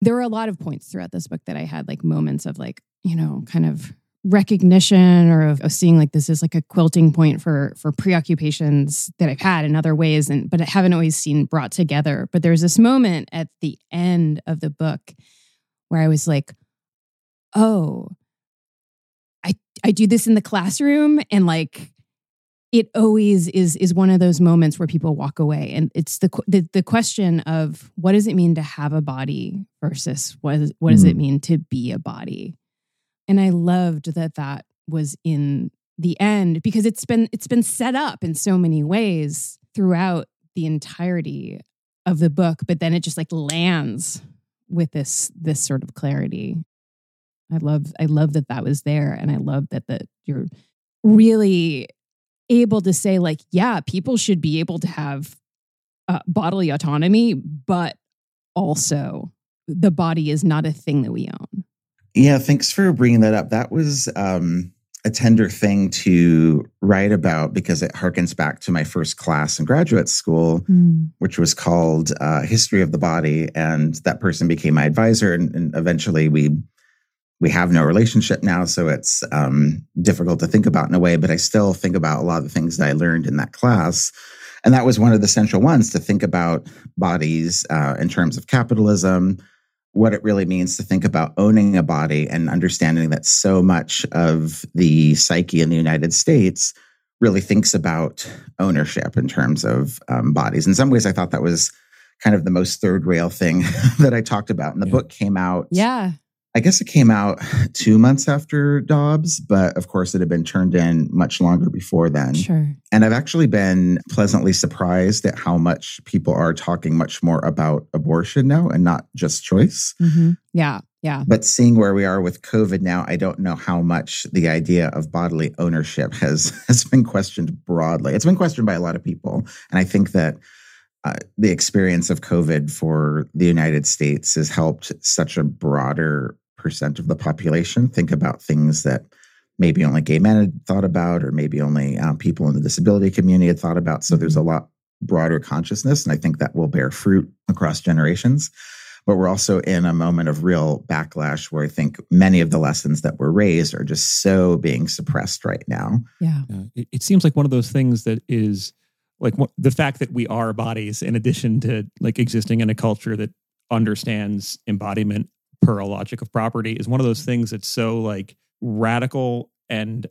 there were a lot of points throughout this book that I had like moments of like, you know, kind of recognition or of, of, seeing like this is like a quilting point for for preoccupations that I've had in other ways and but I haven't always seen brought together. But there's this moment at the end of the book where I was like, oh, I I do this in the classroom and like it always is is one of those moments where people walk away. And it's the the, the question of what does it mean to have a body versus what is, what does mm. it mean to be a body? And i loved that that was in the end because it's been it's been set up in so many ways throughout the entirety of the book but then it just like lands with this this sort of clarity. I love i love that that was there and i love that that you're really able to say like yeah people should be able to have uh, bodily autonomy but also the body is not a thing that we own yeah thanks for bringing that up that was um, a tender thing to write about because it harkens back to my first class in graduate school mm. which was called uh, history of the body and that person became my advisor and, and eventually we we have no relationship now, so it's um, difficult to think about in a way. But I still think about a lot of the things that I learned in that class, and that was one of the central ones to think about bodies uh, in terms of capitalism, what it really means to think about owning a body, and understanding that so much of the psyche in the United States really thinks about ownership in terms of um, bodies. In some ways, I thought that was kind of the most third rail thing that I talked about. And the yeah. book came out. Yeah. I guess it came out two months after Dobbs, but of course it had been turned in much longer before then. Sure. And I've actually been pleasantly surprised at how much people are talking much more about abortion now and not just choice. Mm-hmm. Yeah. Yeah. But seeing where we are with COVID now, I don't know how much the idea of bodily ownership has has been questioned broadly. It's been questioned by a lot of people. And I think that uh, the experience of COVID for the United States has helped such a broader percent of the population think about things that maybe only gay men had thought about, or maybe only um, people in the disability community had thought about. So there's a mm-hmm. lot broader consciousness, and I think that will bear fruit across generations. But we're also in a moment of real backlash where I think many of the lessons that were raised are just so being suppressed right now. Yeah. yeah. It, it seems like one of those things that is like the fact that we are bodies in addition to like existing in a culture that understands embodiment a logic of property is one of those things that's so like radical and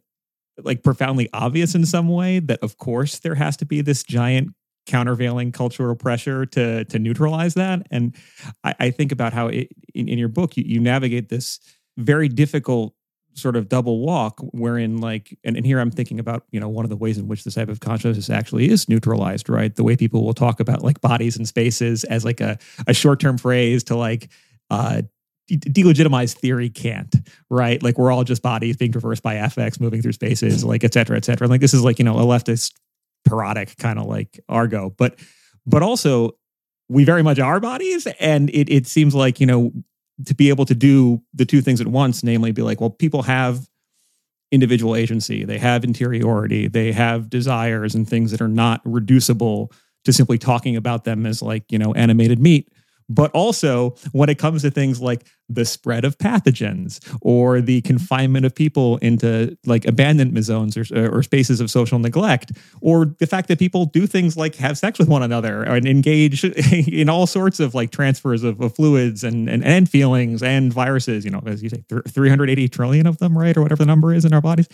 like profoundly obvious in some way that of course there has to be this giant countervailing cultural pressure to to neutralize that. And i, I think about how it, in, in your book you, you navigate this very difficult sort of double walk wherein like and, and here i'm thinking about you know one of the ways in which this type of consciousness actually is neutralized right? The way people will talk about like bodies and spaces as like a, a short-term phrase to like uh delegitimize theory can't right? Like we're all just bodies being traversed by affects moving through spaces like et cetera et cetera. Like this is like you know a leftist parodic kind of like argo but but also we very much are bodies and it, it seems like you know to be able to do the two things at once, namely be like, well, people have individual agency, they have interiority, they have desires and things that are not reducible to simply talking about them as like, you know, animated meat but also when it comes to things like the spread of pathogens or the confinement of people into like abandonment zones or, or spaces of social neglect or the fact that people do things like have sex with one another and engage in all sorts of like transfers of, of fluids and, and and feelings and viruses you know as you say 380 trillion of them right or whatever the number is in our bodies.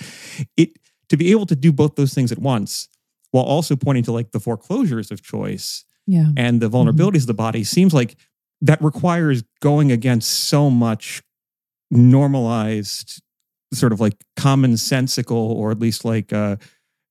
It to be able to do both those things at once while also pointing to like the foreclosures of choice yeah. and the vulnerabilities mm-hmm. of the body seems like that requires going against so much normalized sort of like commonsensical or at least like uh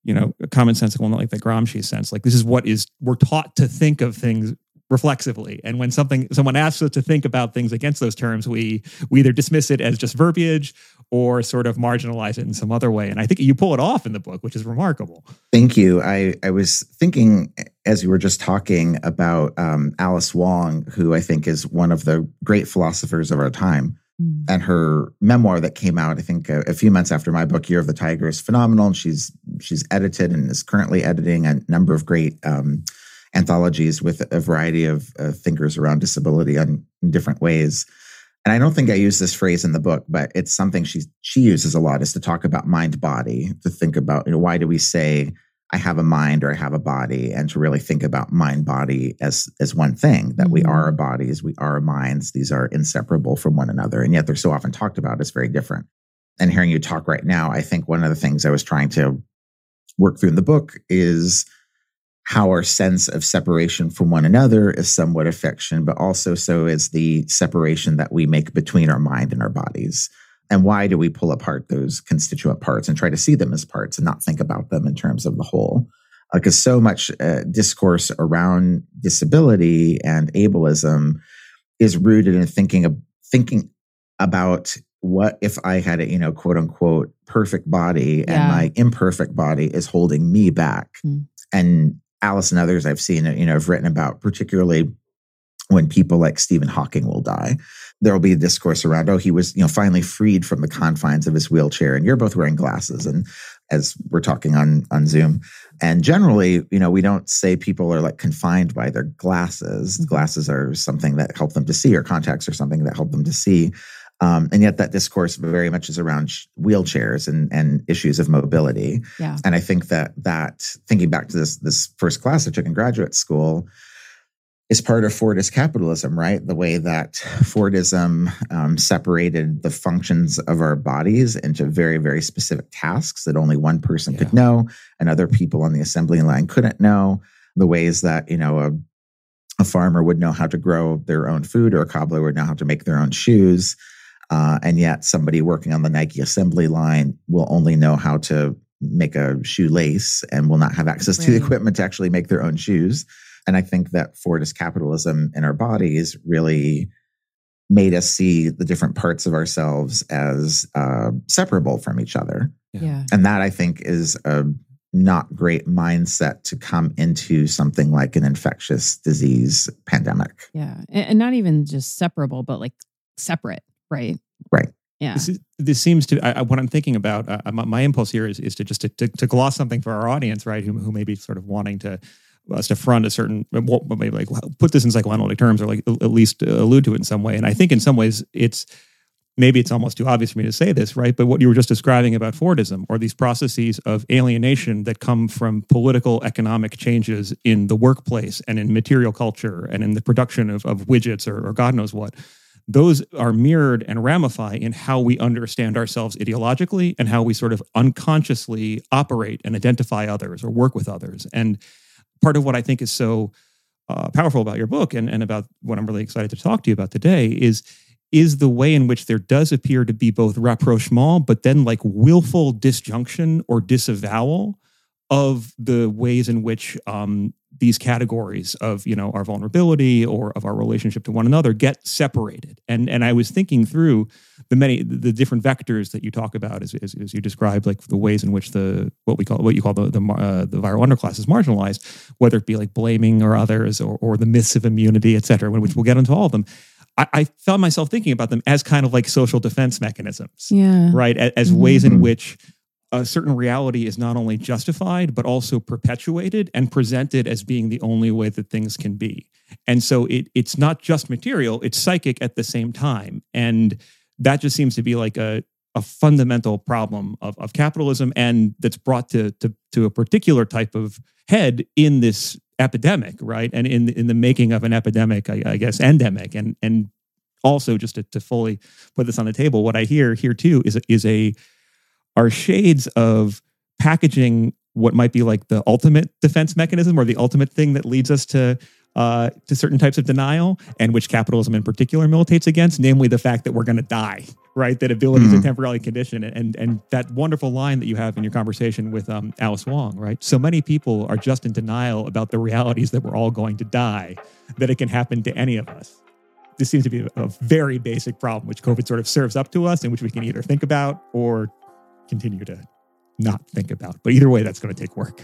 you know commonsensical in like the gramsci sense like this is what is we're taught to think of things reflexively and when something someone asks us to think about things against those terms we we either dismiss it as just verbiage or sort of marginalize it in some other way and i think you pull it off in the book which is remarkable thank you i i was thinking as you were just talking about um, alice wong who i think is one of the great philosophers of our time mm. and her memoir that came out i think a, a, few months after my book year of the tiger is phenomenal and she's she's edited and is currently editing a number of great um, anthologies with a variety of uh, thinkers around disability on, in different ways. And I don't think I use this phrase in the book, but it's something she she uses a lot is to talk about mind body, to think about, you know, why do we say I have a mind or I have a body, and to really think about mind body as as one thing that mm-hmm. we are mm-hmm. bodies, we are our minds. These are inseparable from one another, and yet they're so often talked about as very different. And hearing you talk right now, I think one of the things I was trying to work through in the book is how our sense of separation from one another is somewhat affection, but also so is the separation that we make between our mind and our bodies. And why do we pull apart those constituent parts and try to see them as parts and not think about them in terms of the whole? Because uh, so much uh, discourse around disability and ableism is rooted in thinking of thinking about what if I had a, you know, quote unquote perfect body yeah. and my imperfect body is holding me back. Mm. And Alice and others I've seen, you know, have written about, particularly when people like Stephen Hawking will die. There will be a discourse around, oh, he was, you know, finally freed from the confines of his wheelchair, and you're both wearing glasses. And as we're talking on on Zoom, and generally, you know, we don't say people are like confined by their glasses. Mm-hmm. Glasses are something that help them to see, or contacts are something that help them to see. Um, and yet that discourse very much is around wheelchairs and, and issues of mobility. Yeah. And I think that that thinking back to this this first class I took in graduate school is part of Fordist capitalism, right? The way that Fordism um, separated the functions of our bodies into very, very specific tasks that only one person yeah. could know and other people on the assembly line couldn't know. The ways that, you know, a, a farmer would know how to grow their own food or a cobbler would know how to make their own shoes. Uh, and yet somebody working on the Nike assembly line will only know how to make a shoelace and will not have access right. to the equipment to actually make their own shoes. And I think that Fordist capitalism in our bodies really made us see the different parts of ourselves as uh, separable from each other. Yeah. And that I think is a not great mindset to come into something like an infectious disease pandemic. Yeah. And not even just separable, but like separate, right? Right. Yeah. This, is, this seems to, I, what I'm thinking about, uh, my, my, impulse here is, is to just to, to, to, gloss something for our audience, right? Who, who may be sort of wanting to us to front a certain maybe like put this in psychoanalytic terms or like at least allude to it in some way and i think in some ways it's maybe it's almost too obvious for me to say this right but what you were just describing about fordism or these processes of alienation that come from political economic changes in the workplace and in material culture and in the production of, of widgets or, or god knows what those are mirrored and ramify in how we understand ourselves ideologically and how we sort of unconsciously operate and identify others or work with others. And part of what I think is so uh, powerful about your book and, and about what I'm really excited to talk to you about today is is the way in which there does appear to be both rapprochement, but then like willful disjunction or disavowal of the ways in which um, these categories of you know our vulnerability or of our relationship to one another get separated. And and i was thinking through the many the different vectors that you talk about as, as, as you described like the ways in which the what we call what you call the the, uh, the viral underclass is marginalized whether it be like blaming or others or, or the myths of immunity et cetera which we'll get into all of them. I, I found myself thinking about them as kind of like social defense mechanisms yeah. right? As, as mm-hmm. ways in which a certain reality is not only justified, but also perpetuated and presented as being the only way that things can be. And so it, it's not just material, it's psychic at the same time. And that just seems to be like a, a fundamental problem of, of capitalism and that's brought to, to, to a particular type of head in this epidemic, right? And in, in the making of an epidemic, I, I guess, endemic. And, and also just to, to fully put this on the table, what I hear here too is, is a are shades of packaging what might be like the ultimate defense mechanism or the ultimate thing that leads us to uh, to certain types of denial, and which capitalism in particular militates against, namely the fact that we're going to die, right? That ability mm-hmm. is a temporary condition, and and that wonderful line that you have in your conversation with um, Alice Wong, right? So many people are just in denial about the realities that we're all going to die, that it can happen to any of us. This seems to be a very basic problem, which COVID sort of serves up to us, and which we can either think about or continue to not think about. But either way, that's going to take work.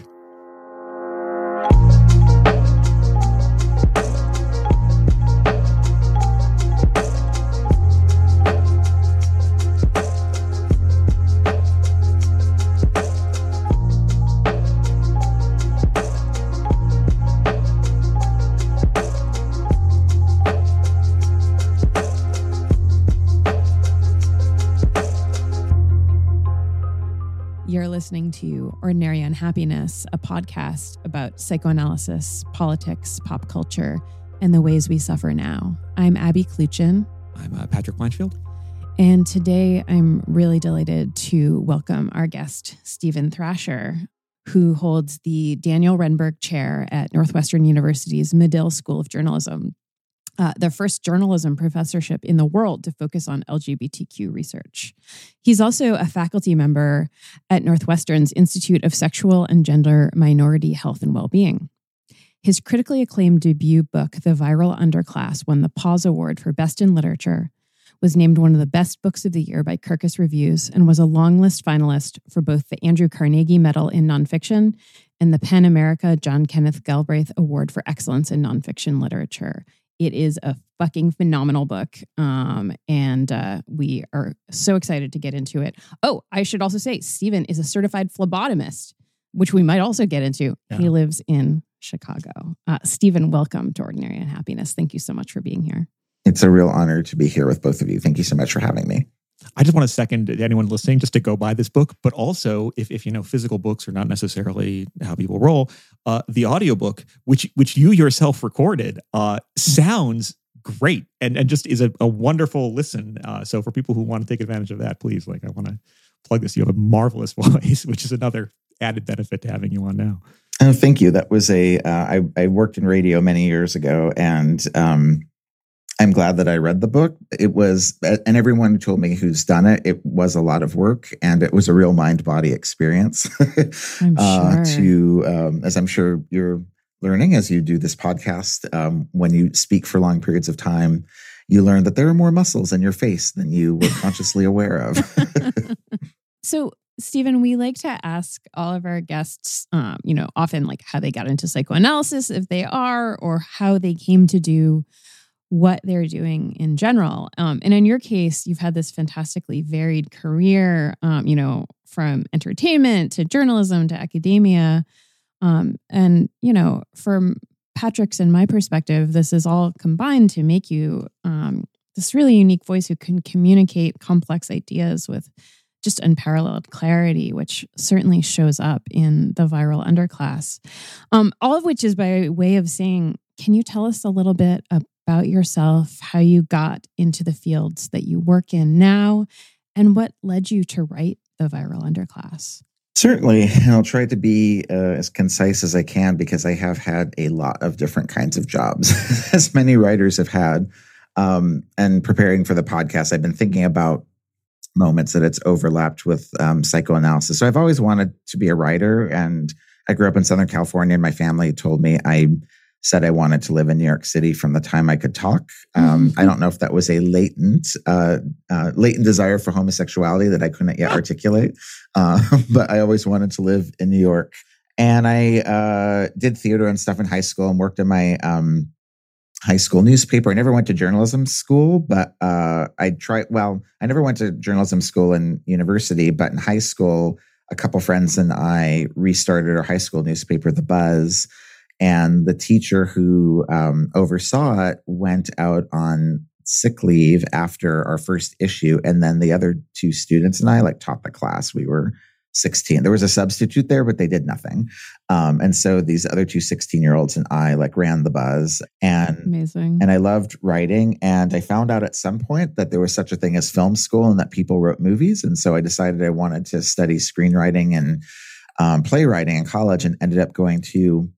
Listening to Ordinary Unhappiness, a podcast about psychoanalysis, politics, pop culture, and the ways we suffer now. I'm Abby Kluchin. I'm uh, Patrick Blanchfield. And today I'm really delighted to welcome our guest, Steven Thrasher, who holds the Daniel Renberg Chair at Northwestern University's Medill School of Journalism uh, the first journalism professorship in the world to focus on LGBTQ research. He's also a faculty member at Northwestern's Institute of Sexual and Gender Minority Health and Wellbeing. His critically acclaimed debut book, The Viral Underclass, won the PAWS Award for Best in Literature, was named one of the best books of the year by Kirkus Reviews, and was a long list finalist for both the Andrew Carnegie Medal in Nonfiction and the PEN America John Kenneth Galbraith Award for Excellence in Nonfiction Literature. It is a fucking phenomenal book. Um, and uh, we are so excited to get into it. Oh, I should also say, Steven is a certified phlebotomist, which we might also get into. Yeah. He lives in Chicago. Uh, Steven, welcome to Ordinary Unhappiness. Thank you so much for being here. It's a real honor to be here with both of you. Thank you so much for having me. I just want to second anyone listening just to go buy this book. But also, if, if you know physical books are not necessarily how people roll, uh, the audiobook, which which you yourself recorded, uh, sounds great and, and just is a, a wonderful listen. Uh, so for people who want to take advantage of that, please, like I want to plug this. You have a marvelous voice, which is another added benefit to having you on now. Oh, thank you. That was a. Uh, I, I worked in radio many years ago, and um, I'm glad that I read the book. It was, and everyone told me who's done it, it was a lot of work and it was a real mind body experience. I'm uh, sure. to, um, as I'm sure you're learning as you do this podcast, um, when you speak for long periods of time, you learn that there are more muscles in your face than you were consciously aware of. so, Steven, we like to ask all of our guests, um, you know, often like how they got into psychoanalysis, if they are, or how they came to do what they're doing in general. Um, and in your case, you've had this fantastically varied career, um, you know, from entertainment to journalism to academia. Um, and, you know, from Patrick's and my perspective, this is all combined to make you um, this really unique voice who can communicate complex ideas with just unparalleled clarity, which certainly shows up in the viral underclass. Um, all of which is by way of saying, can you tell us a little bit about yourself, how you got into the fields that you work in now, and what led you to write The Viral Underclass. Certainly. I'll try to be uh, as concise as I can because I have had a lot of different kinds of jobs, as many writers have had. Um, and preparing for the podcast, I've been thinking about moments that it's overlapped with um, psychoanalysis. So I've always wanted to be a writer, and I grew up in Southern California, and my family told me I said I wanted to live in New York City from the time I could talk. Um, mm-hmm. I don't know if that was a latent, uh, uh, latent desire for homosexuality that I couldn't yet articulate, uh, but I always wanted to live in New York. And I uh, did theater and stuff in high school and worked in my um, high school newspaper. I never went to journalism school, but uh, I tried. Well, I never went to journalism school in university, but in high school, a couple friends and I restarted our high school newspaper, The Buzz and the teacher who um, oversaw it went out on sick leave after our first issue. And then the other two students and I like taught the class. We were 16. There was a substitute there, but they did nothing. Um, and so these other two 16 year olds and I like ran the buzz and amazing. And I loved writing. And I found out at some point that there was such a thing as film school and that people wrote movies. And so I decided I wanted to study screenwriting and um, playwriting in college and ended up going to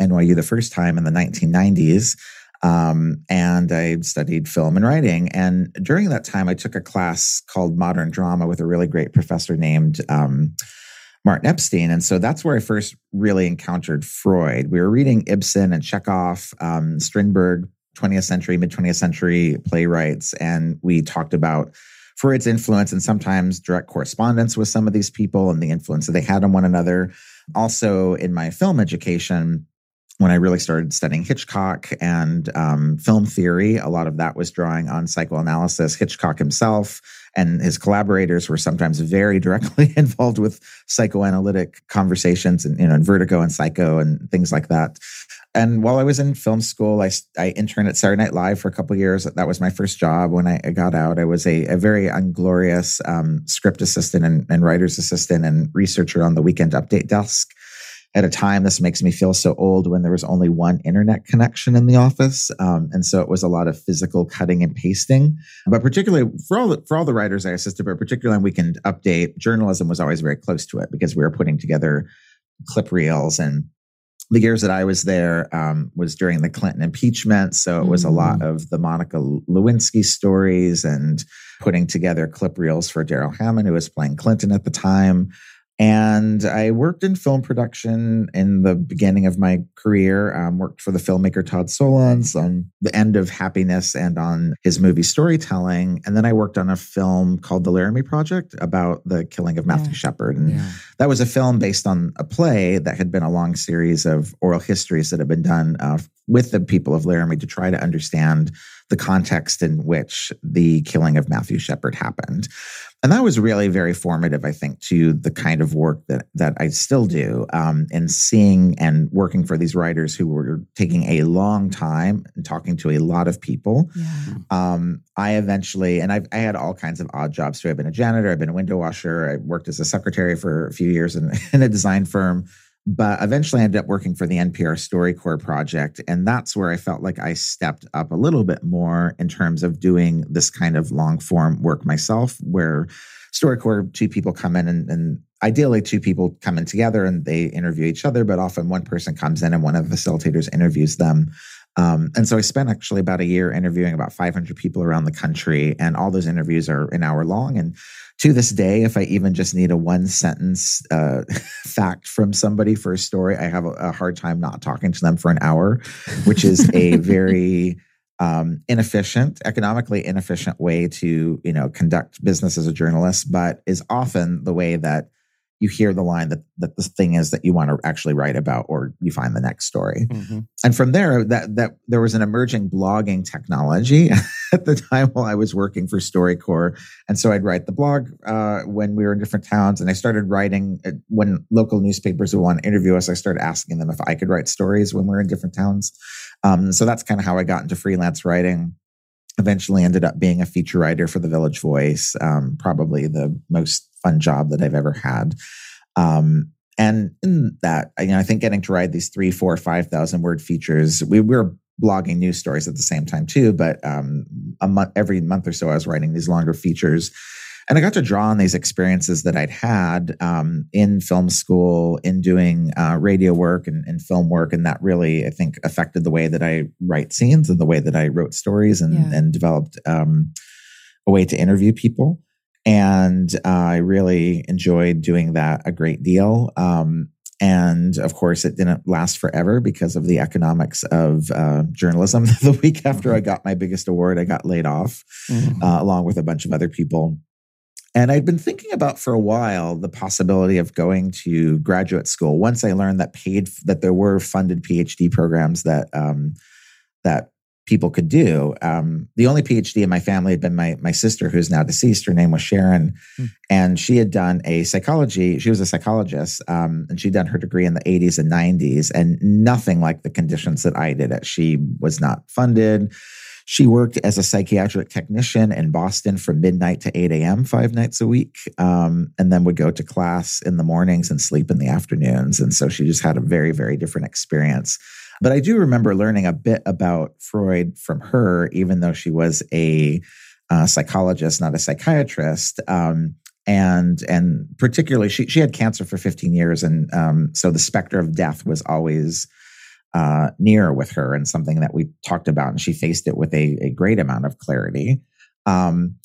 NYU the first time in the 1990s. Um, and I studied film and writing. And during that time, I took a class called Modern Drama with a really great professor named um, Martin Epstein. And so that's where I first really encountered Freud. We were reading Ibsen and Chekhov, um, Strindberg, 20th century, mid 20th century playwrights. And we talked about Freud's influence and sometimes direct correspondence with some of these people and the influence that they had on one another. Also, in my film education, when I really started studying Hitchcock and um, film theory, a lot of that was drawing on psychoanalysis. Hitchcock himself and his collaborators were sometimes very directly involved with psychoanalytic conversations and, you know, and vertigo and psycho and things like that. and while I was in film school, I, I interned at Saturday Night Live for a couple years. That was my first job when I got out. I was a, a very unglorious um, script assistant and, and writer's assistant and researcher on the weekend update desk at a time this makes me feel so old when there was only one internet connection in the office um, and so it was a lot of physical cutting and pasting but particularly for all the, for all the writers i assisted but particularly on weekend update journalism was always very close to it because we were putting together clip reels and the years that I was there um, was during the Clinton impeachment. So it was a lot mm. of the Monica Lewinsky stories and putting together clip reels for Darrell Hammond, who was playing Clinton at the time. And I worked in film production in the beginning of my career. Um, worked for the filmmaker Todd Solondz on the end of Happiness and on his movie storytelling. And then I worked on a film called The Laramie Project about the killing of Matthew yeah. Shepard. And yeah. that was a film based on a play that had been a long series of oral histories that had been done uh, with the people of Laramie to try to understand the context in which the killing of Matthew Shepard happened. And that was really very formative, I think, to the kind of work that that I still do, um, and seeing and working for these writers who were taking a long time and talking to a lot of people. Yeah. Um, I eventually, and I've, I had all kinds of odd jobs too. I've been a janitor, I've been a window washer, I worked as a secretary for a few years in, in a design firm but eventually I ended up working for the NPR StoryCorps project. And that's where I felt like I stepped up a little bit more in terms of doing this kind of long form work myself, where StoryCorps, two people come in and, and ideally two people come in together and they interview each other, but often one person comes in and one of the facilitators interviews them. Um, and so I spent actually about a year interviewing about 500 people around the country, and all those interviews are an hour long. And to this day, if I even just need a one sentence uh, fact from somebody for a story, I have a, a, hard time not talking to them for an hour, which is a very um, inefficient, economically inefficient way to you know conduct business as a journalist, but is often the way that you hear the line that that the thing is that you want to actually write about or you find the next story mm-hmm. and from there that that there was an emerging blogging technology at the time while i was working for storycorps. And so i'd write the blog uh, when we were in different towns and i started writing uh, when local newspapers would want to interview us i started asking them if i could write stories when we we're in different towns. Um, so that's kind of how i got into freelance writing. Eventually ended up being a feature writer for the village voice um, probably the most fun job that I've ever had. Um, and in that, you know, I think getting to write these three, four, five thousand word features, we were blogging news stories at the same time too. But um, a month, every month or so, I was writing these longer features, and I got to draw on these experiences that I'd had um, in film school, in doing uh, radio work and, and, film work, and that really, I think, affected the way that I write scenes and the way that I wrote stories and, yeah. and developed um, a way to interview people and uh, I really enjoyed doing that a great deal. Um, and of course, it didn't last forever because of the economics of uh, journalism. the week after I mm-hmm. got my biggest award, I got laid off, mm-hmm. uh, along with a bunch of other people. And I'd been thinking about for a while the possibility of going to graduate school. Once I learned that paid that there were funded PhD programs that um, that people could do. Um, the only PhD in my family had been my my sister, who's now deceased. Her name was Sharon, mm. and she had done a psychology. She was a psychologist, um, and she'd done her degree in the 80s and 90s, and nothing like the conditions that I did. It. She was not funded. She worked as a psychiatric technician in Boston from midnight to 8 a.m. five nights a week, um, and then would go to class in the mornings and sleep in the afternoons. And so she just had a very, very different experience. But I do remember learning a bit about Freud from her, even though she was a uh, psychologist, not a psychiatrist. Um, and and particularly, she she had cancer for 15 years, and um, so the specter of death was always uh, near with her, and something that we talked about. And she faced it with a, a great amount of clarity. Um,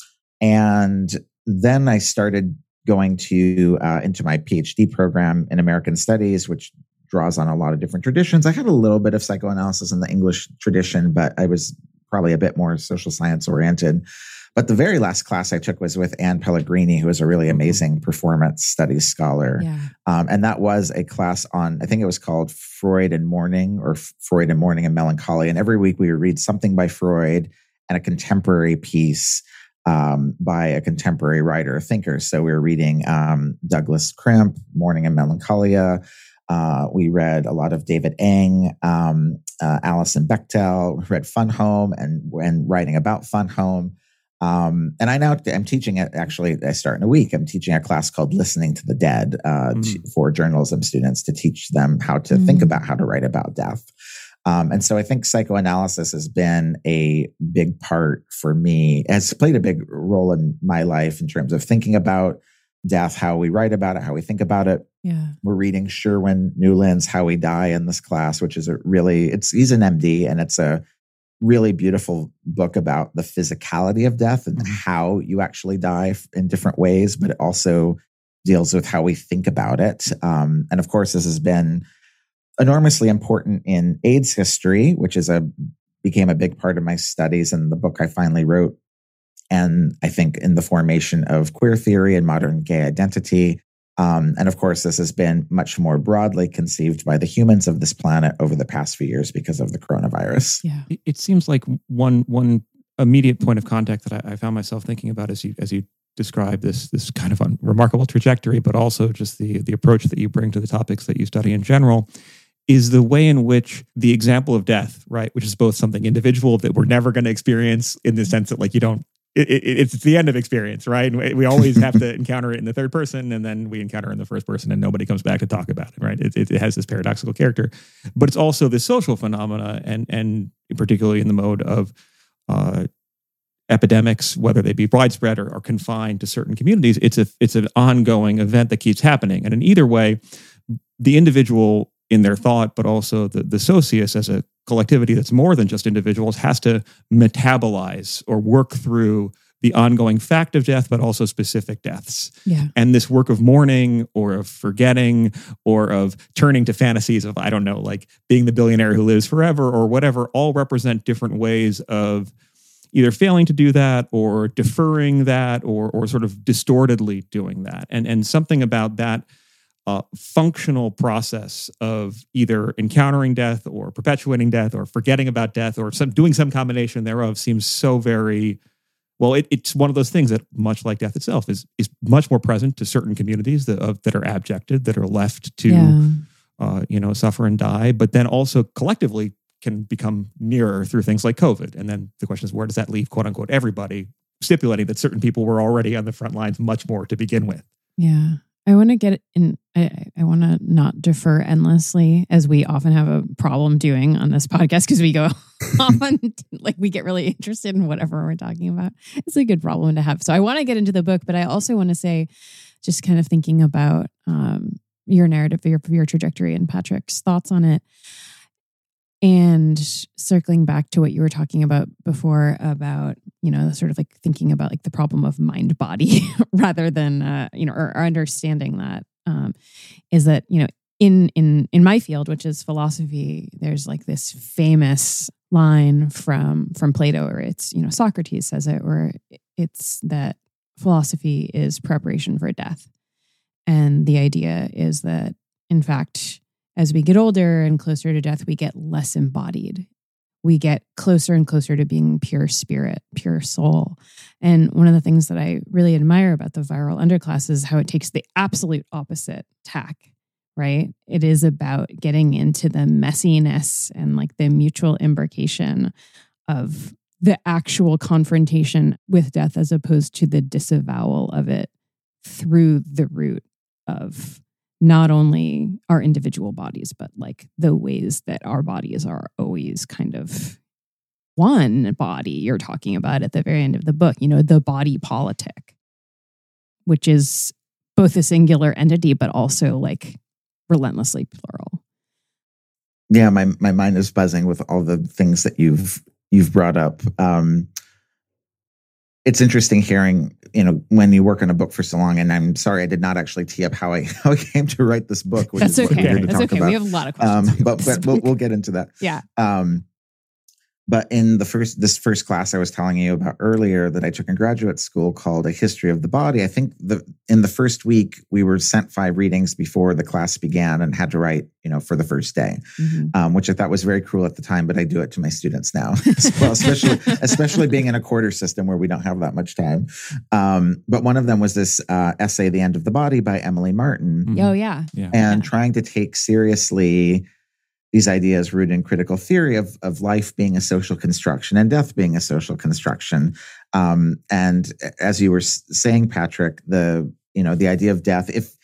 and then I started going to uh, into my PhD program in American Studies, which draws on a lot of different traditions. I had a little bit of psychoanalysis in the English tradition, but I was probably a bit more social science oriented. But the very last class I took was with Ann Pellegrini, who is a really mm-hmm. amazing performance studies scholar. Yeah. Um, and that was a class on, I think it was called Freud and Mourning or Freud and Mourning and Melancholy. And every week we would read something by Freud and a contemporary piece um, by a contemporary writer or thinker. So we were reading um, Douglas Crimp, Mourning and Melancholia, Uh, we read a lot of David Eng, um, uh, Alison Bechdel. We read Fun Home and and writing about Fun Home. Um, and I now I'm teaching it. Actually, I start in a week. I'm teaching a class called "Listening to the Dead" uh, mm. to, for journalism students to teach them how to mm. think about how to write about death. Um, and so I think psychoanalysis has been a big part for me. Has played a big role in my life in terms of thinking about death, how we write about it, how we think about it. Yeah. We're reading Sherwin Nuland's How We Die in this class, which is a really it's he's an MD and it's a really beautiful book about the physicality of death and mm-hmm. how you actually die in different ways, but it also deals with how we think about it. Um, and of course, this has been enormously important in AIDS history, which is a became a big part of my studies and the book I finally wrote. And I think in the formation of queer theory and modern gay identity, um, and of course, this has been much more broadly conceived by the humans of this planet over the past few years because of the coronavirus. Yeah, it seems like one one immediate point of contact that I, I found myself thinking about as you as you describe this this kind of remarkable trajectory, but also just the the approach that you bring to the topics that you study in general, is the way in which the example of death, right, which is both something individual that we're never going to experience in the sense that like you don't it, it, it's the end of experience, right? And we always have to encounter it in the third person, and then we encounter in the first person, and nobody comes back to talk about it, right? It, it, has this paradoxical character, but it's also this social phenomena, and and particularly in the mode of uh, epidemics, whether they be widespread or, or confined to certain communities, it's a it's an ongoing event that keeps happening, and in either way, the individual in their thought, but also the, the socius as a collectivity that's more than just individuals has to metabolize or work through the ongoing fact of death, but also specific deaths. Yeah. And this work of mourning or of forgetting or of turning to fantasies of, I don't know, like being the billionaire who lives forever or whatever, all represent different ways of either failing to do that or deferring that or or sort of distortedly doing that. And and something about that uh, functional process of either encountering death or perpetuating death or forgetting about death or some doing some combination thereof seems so very well it, it's one of those things that much like death itself is is much more present to certain communities that, uh, that are abjected that are left to yeah. uh, you know suffer and die but then also collectively can become nearer through things like covid. And then the question is where does that leave quote unquote everybody stipulating that certain people were already on the front lines much more to begin with? Yeah I want to get in. I, I want to not defer endlessly, as we often have a problem doing on this podcast because we go on, like we get really interested in whatever we're talking about. It's a good problem to have. So I want to get into the book, but I also want to say, just kind of thinking about um, your narrative, your your trajectory, and Patrick's thoughts on it. And circling back to what you were talking about before about, you know, sort of like thinking about like the problem of mind body rather than, uh, you know, or, or understanding that um, is that, you know, in in in my field, which is philosophy, there's like this famous line from from Plato, or it's you know Socrates says it, where it's that philosophy is preparation for death, and the idea is that in fact as we get older and closer to death, we get less embodied. We get closer and closer to being pure spirit, pure soul. And one of the things that I really admire about the viral underclass is how it takes the absolute opposite tack, right? It is about getting into the messiness and like the mutual imbrication of the actual confrontation with death as opposed to the disavowal of it through the root of not only our individual bodies, but like the ways that our bodies are always kind of one body you're talking about at the very end of the book, you know, the body politic, which is both a singular entity, but also like relentlessly plural. Yeah, my, my mind is buzzing with all the things that you've you've brought up. Um, it's interesting hearing, you know, when you work on a book for so long. And I'm sorry, I did not actually tee up how I how I came to write this book. Which That's is okay. That's okay. About. We have a lot of questions. Um, but but we'll, we'll, get into that. Yeah. Um, but in the first this first class I was telling you about earlier that I took in graduate school called A History of the Body, I think the in the first week we were sent five readings before the class began and had to write, you know, for the first day, mm-hmm. um, which I thought was very cruel at the time, but I do it to my students now as well, especially especially being in a quarter system where we don't have that much time. Um, but one of them was this uh, essay, "The End of the Body" by Emily Martin. Mm-hmm. Oh yeah, yeah, and yeah. trying to take seriously these ideas rooted in critical theory of, of life being a social construction and death being a social construction. Um, and as you were saying, Patrick, the you know the idea of death. If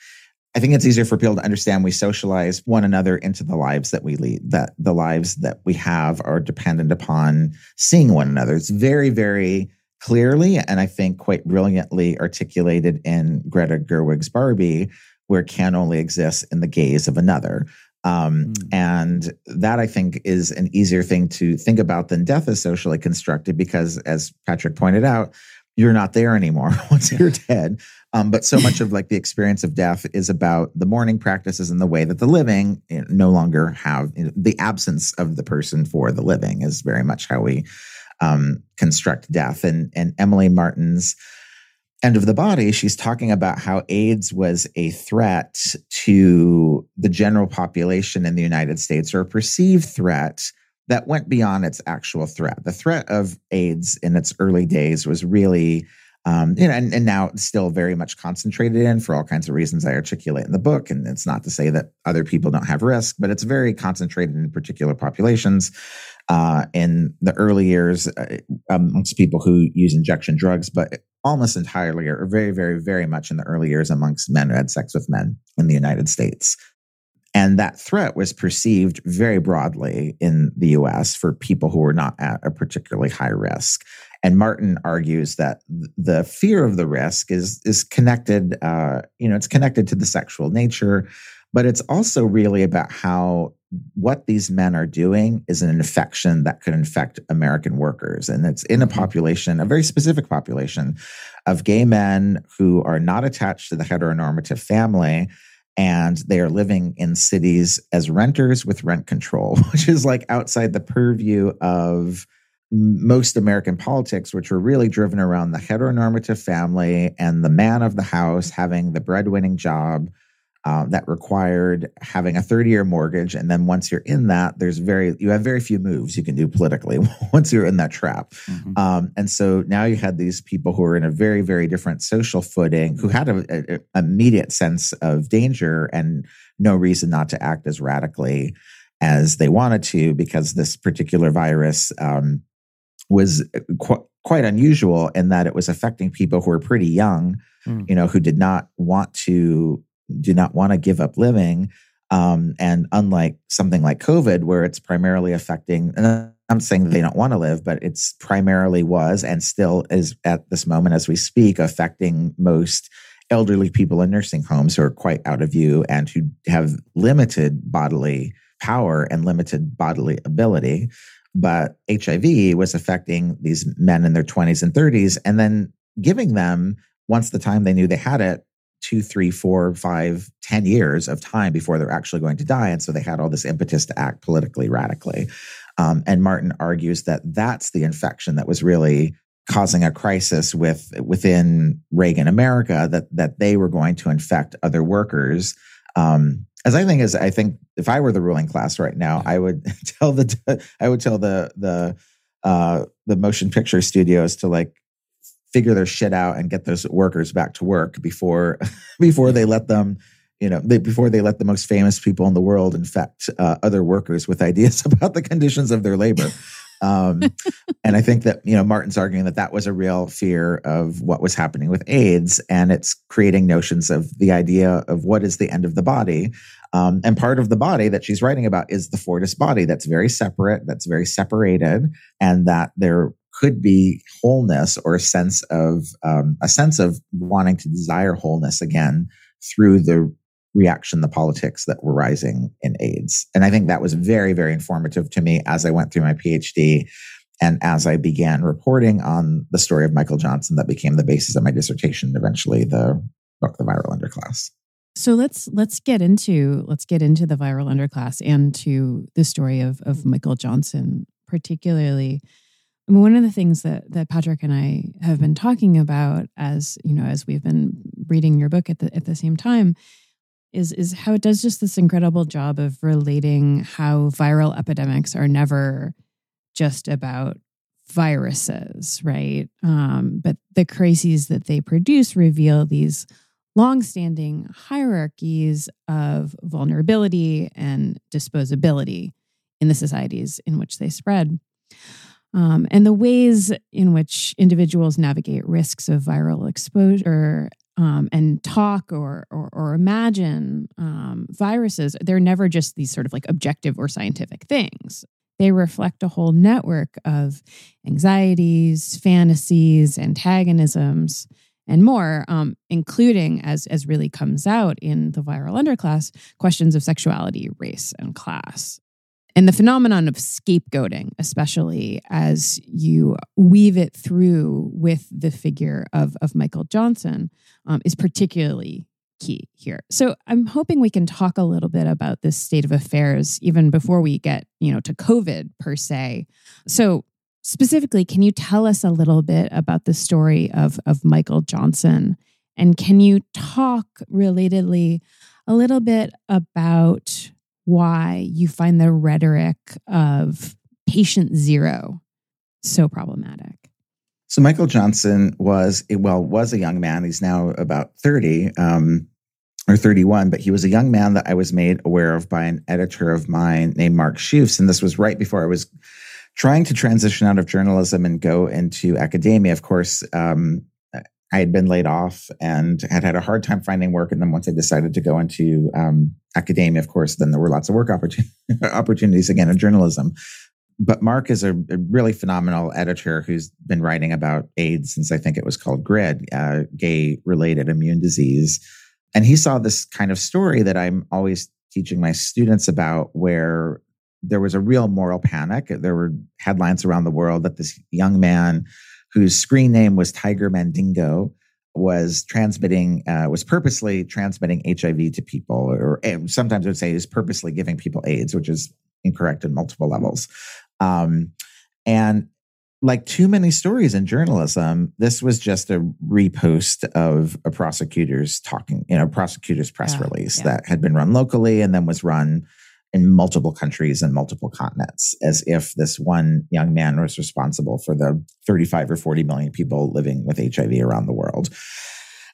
I think it's easier for people to understand, we socialize one another into the lives that we lead. That the lives that we have are dependent upon seeing one another. It's very, very clearly, and I think quite brilliantly articulated in Greta Gerwig's Barbie, where can only exist in the gaze of another. Um, mm. And that I think is an easier thing to think about than death is socially constructed because, as Patrick pointed out, you're not there anymore once you're dead. Um, but so much of like the experience of death is about the mourning practices and the way that the living you know, no longer have you know, the absence of the person for the living is very much how we um, construct death. And and Emily Martin's end of the body, she's talking about how AIDS was a threat to the general population in the United States or a perceived threat that went beyond its actual threat. The threat of AIDS in its early days was really, um, you know, and, and now it's still very much concentrated in for all kinds of reasons I articulate in the book. And it's not to say that other people don't have risk, but it's very concentrated in particular populations. Uh, in the early years, uh, amongst people who use injection drugs, but almost entirely or very, very, very much in the early years amongst men who had sex with men in the United States. And that threat was perceived very broadly in the US for people who were not at a particularly high risk. And Martin argues that the fear of the risk is, is connected, uh, you know, it's connected to the sexual nature, but it's also really about how what these men are doing is an infection that could infect American workers. And it's in a mm-hmm. population, a very specific population of gay men who are not attached to the heteronormative family. And they are living in cities as renters with rent control, which is like outside the purview of most American politics, which were really driven around the heteronormative family and the man of the house having the breadwinning job um, that required having a 30 year mortgage. And then once you're in that, there's very, you have very few moves you can do politically once you're in that trap. Mm-hmm. Um, and so now you had these people who are in a very, very different social footing who had an immediate sense of danger and no reason not to act as radically as they wanted to because this particular virus um, was qu- quite unusual in that it was affecting people who were pretty young, mm. you know, who did not want to do not want to give up living. Um, and unlike something like COVID, where it's primarily affecting, and I'm saying they don't want to live, but it's primarily was and still is at this moment as we speak affecting most elderly people in nursing homes who are quite out of view and who have limited bodily power and limited bodily ability. But HIV was affecting these men in their 20s and 30s, and then giving them, once the time they knew they had it, two, three, four, five, ten years of time before they're actually going to die. And so they had all this impetus to act politically radically. Um, and Martin argues that that's the infection that was really causing a crisis with within Reagan America that that they were going to infect other workers. Um, as I think is, I think if I were the ruling class right now, I would tell the I would tell the the uh, the motion picture studios to like figure their shit out and get those workers back to work before before they let them you know they, before they let the most famous people in the world infect uh, other workers with ideas about the conditions of their labor um, and i think that you know martin's arguing that that was a real fear of what was happening with aids and it's creating notions of the idea of what is the end of the body. Um, and part of the body that she's writing about is the Fordist body that's very separate that's very separated and that there could be wholeness or a sense of um, a sense of wanting to desire wholeness again through the reaction, the politics that were rising in AIDS. And I think that was very, very informative to me as I went through my PhD and as I began reporting on the story of Michael Johnson that became the basis of my dissertation, eventually the book, The Viral Underclass. So let's let's get into let's get into the viral underclass and to the story of of Michael Johnson. particularly. I mean, one of the things that that Patrick and I have been talking about as you know as we've been reading your book at the at the same time is is how it does just this incredible job of relating how viral epidemics are never just about viruses, right? Um, but the crises that they produce reveal these longstanding hierarchies of vulnerability and disposability in the societies in which they spread. Um, and the ways in which individuals navigate risks of viral exposure um, and talk or or, or imagine um, viruses, they're never just these sort of like objective or scientific things. They reflect a whole network of anxieties, fantasies, antagonisms, and more, um, including as as really comes out in the viral underclass, questions of sexuality, race, and class. And the phenomenon of scapegoating, especially as you weave it through with the figure of, of Michael Johnson, um, is particularly key here. So I'm hoping we can talk a little bit about this state of affairs even before we get, you know, to COVID per se. So specifically, can you tell us a little bit about the story of of Michael Johnson? And can you talk relatedly a little bit about why you find the rhetoric of patient zero so problematic? So Michael Johnson was well was a young man. He's now about thirty um, or thirty one, but he was a young man that I was made aware of by an editor of mine named Mark Schoofs, and this was right before I was trying to transition out of journalism and go into academia. Of course, um, I had been laid off and had had a hard time finding work, and then once I decided to go into um, academia, of course, then there were lots of work opportun- opportunities again in journalism but Mark is a, a, really phenomenal editor who's been writing about AIDS since I think it was called GRID, uh, gay related immune disease. And he saw this kind of story that I'm always teaching my students about where there was a real moral panic. There were headlines around the world that this young man whose screen name was Tiger Mandingo was transmitting, uh, was purposely transmitting HIV to people, or sometimes I would say is purposely giving people AIDS, which is incorrect in multiple levels. Um, and like too many stories in journalism, this was just a repost of a prosecutor's talking, you know, prosecutor's press yeah, release yeah. that had been run locally and then was run in multiple countries and multiple continents, as if this one young man was responsible for the 35 or 40 million people living with HIV around the world.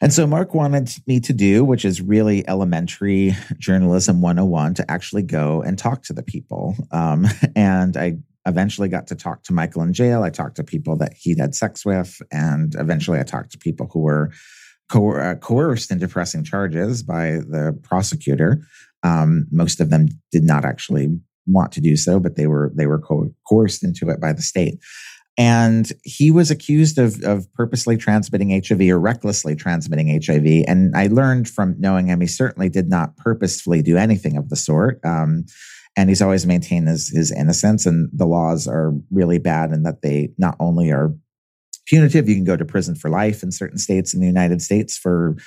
And so Mark wanted me to do, which is really elementary journalism 101, to actually go and talk to the people. Um, and I eventually got to talk to Michael in jail. I talked to people that he'd had sex with, and eventually I talked to people who were uh, coerced into pressing charges by the prosecutor. Um, most of them did not actually want to do so, but they were they were co- coerced into it by the state. And he was accused of, of purposely transmitting HIV or recklessly transmitting HIV. And I learned from knowing him, he certainly did not purposefully do anything of the sort. Um, and he's always maintained his, his innocence. And the laws are really bad in that they not only are punitive, you can go to prison for life in certain states in the United States for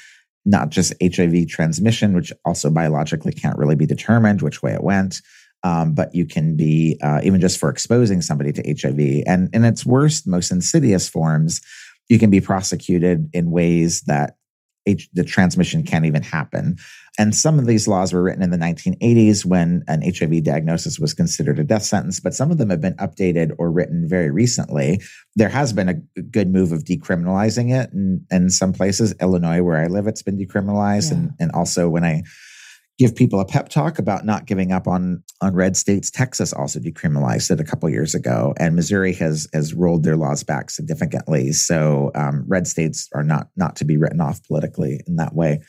not just HIV transmission, which also biologically can't really be determined which way it went. Um, but you can be uh, even just for exposing somebody to HIV, and in its worst, most insidious forms, you can be prosecuted in ways that the transmission can't even happen. And some of these laws were written in the 1980s when an HIV diagnosis was considered a death sentence, but some of them have been updated or written very recently. There has been a good move of decriminalizing it. And in some places, Illinois, where I live, it's been decriminalized. Yeah. And, and also when I give people a pep talk about not giving up on on red states. Texas also decriminalized it a couple years ago, and Missouri has has rolled their laws back significantly. So um, red states are not not to be written off politically in that way.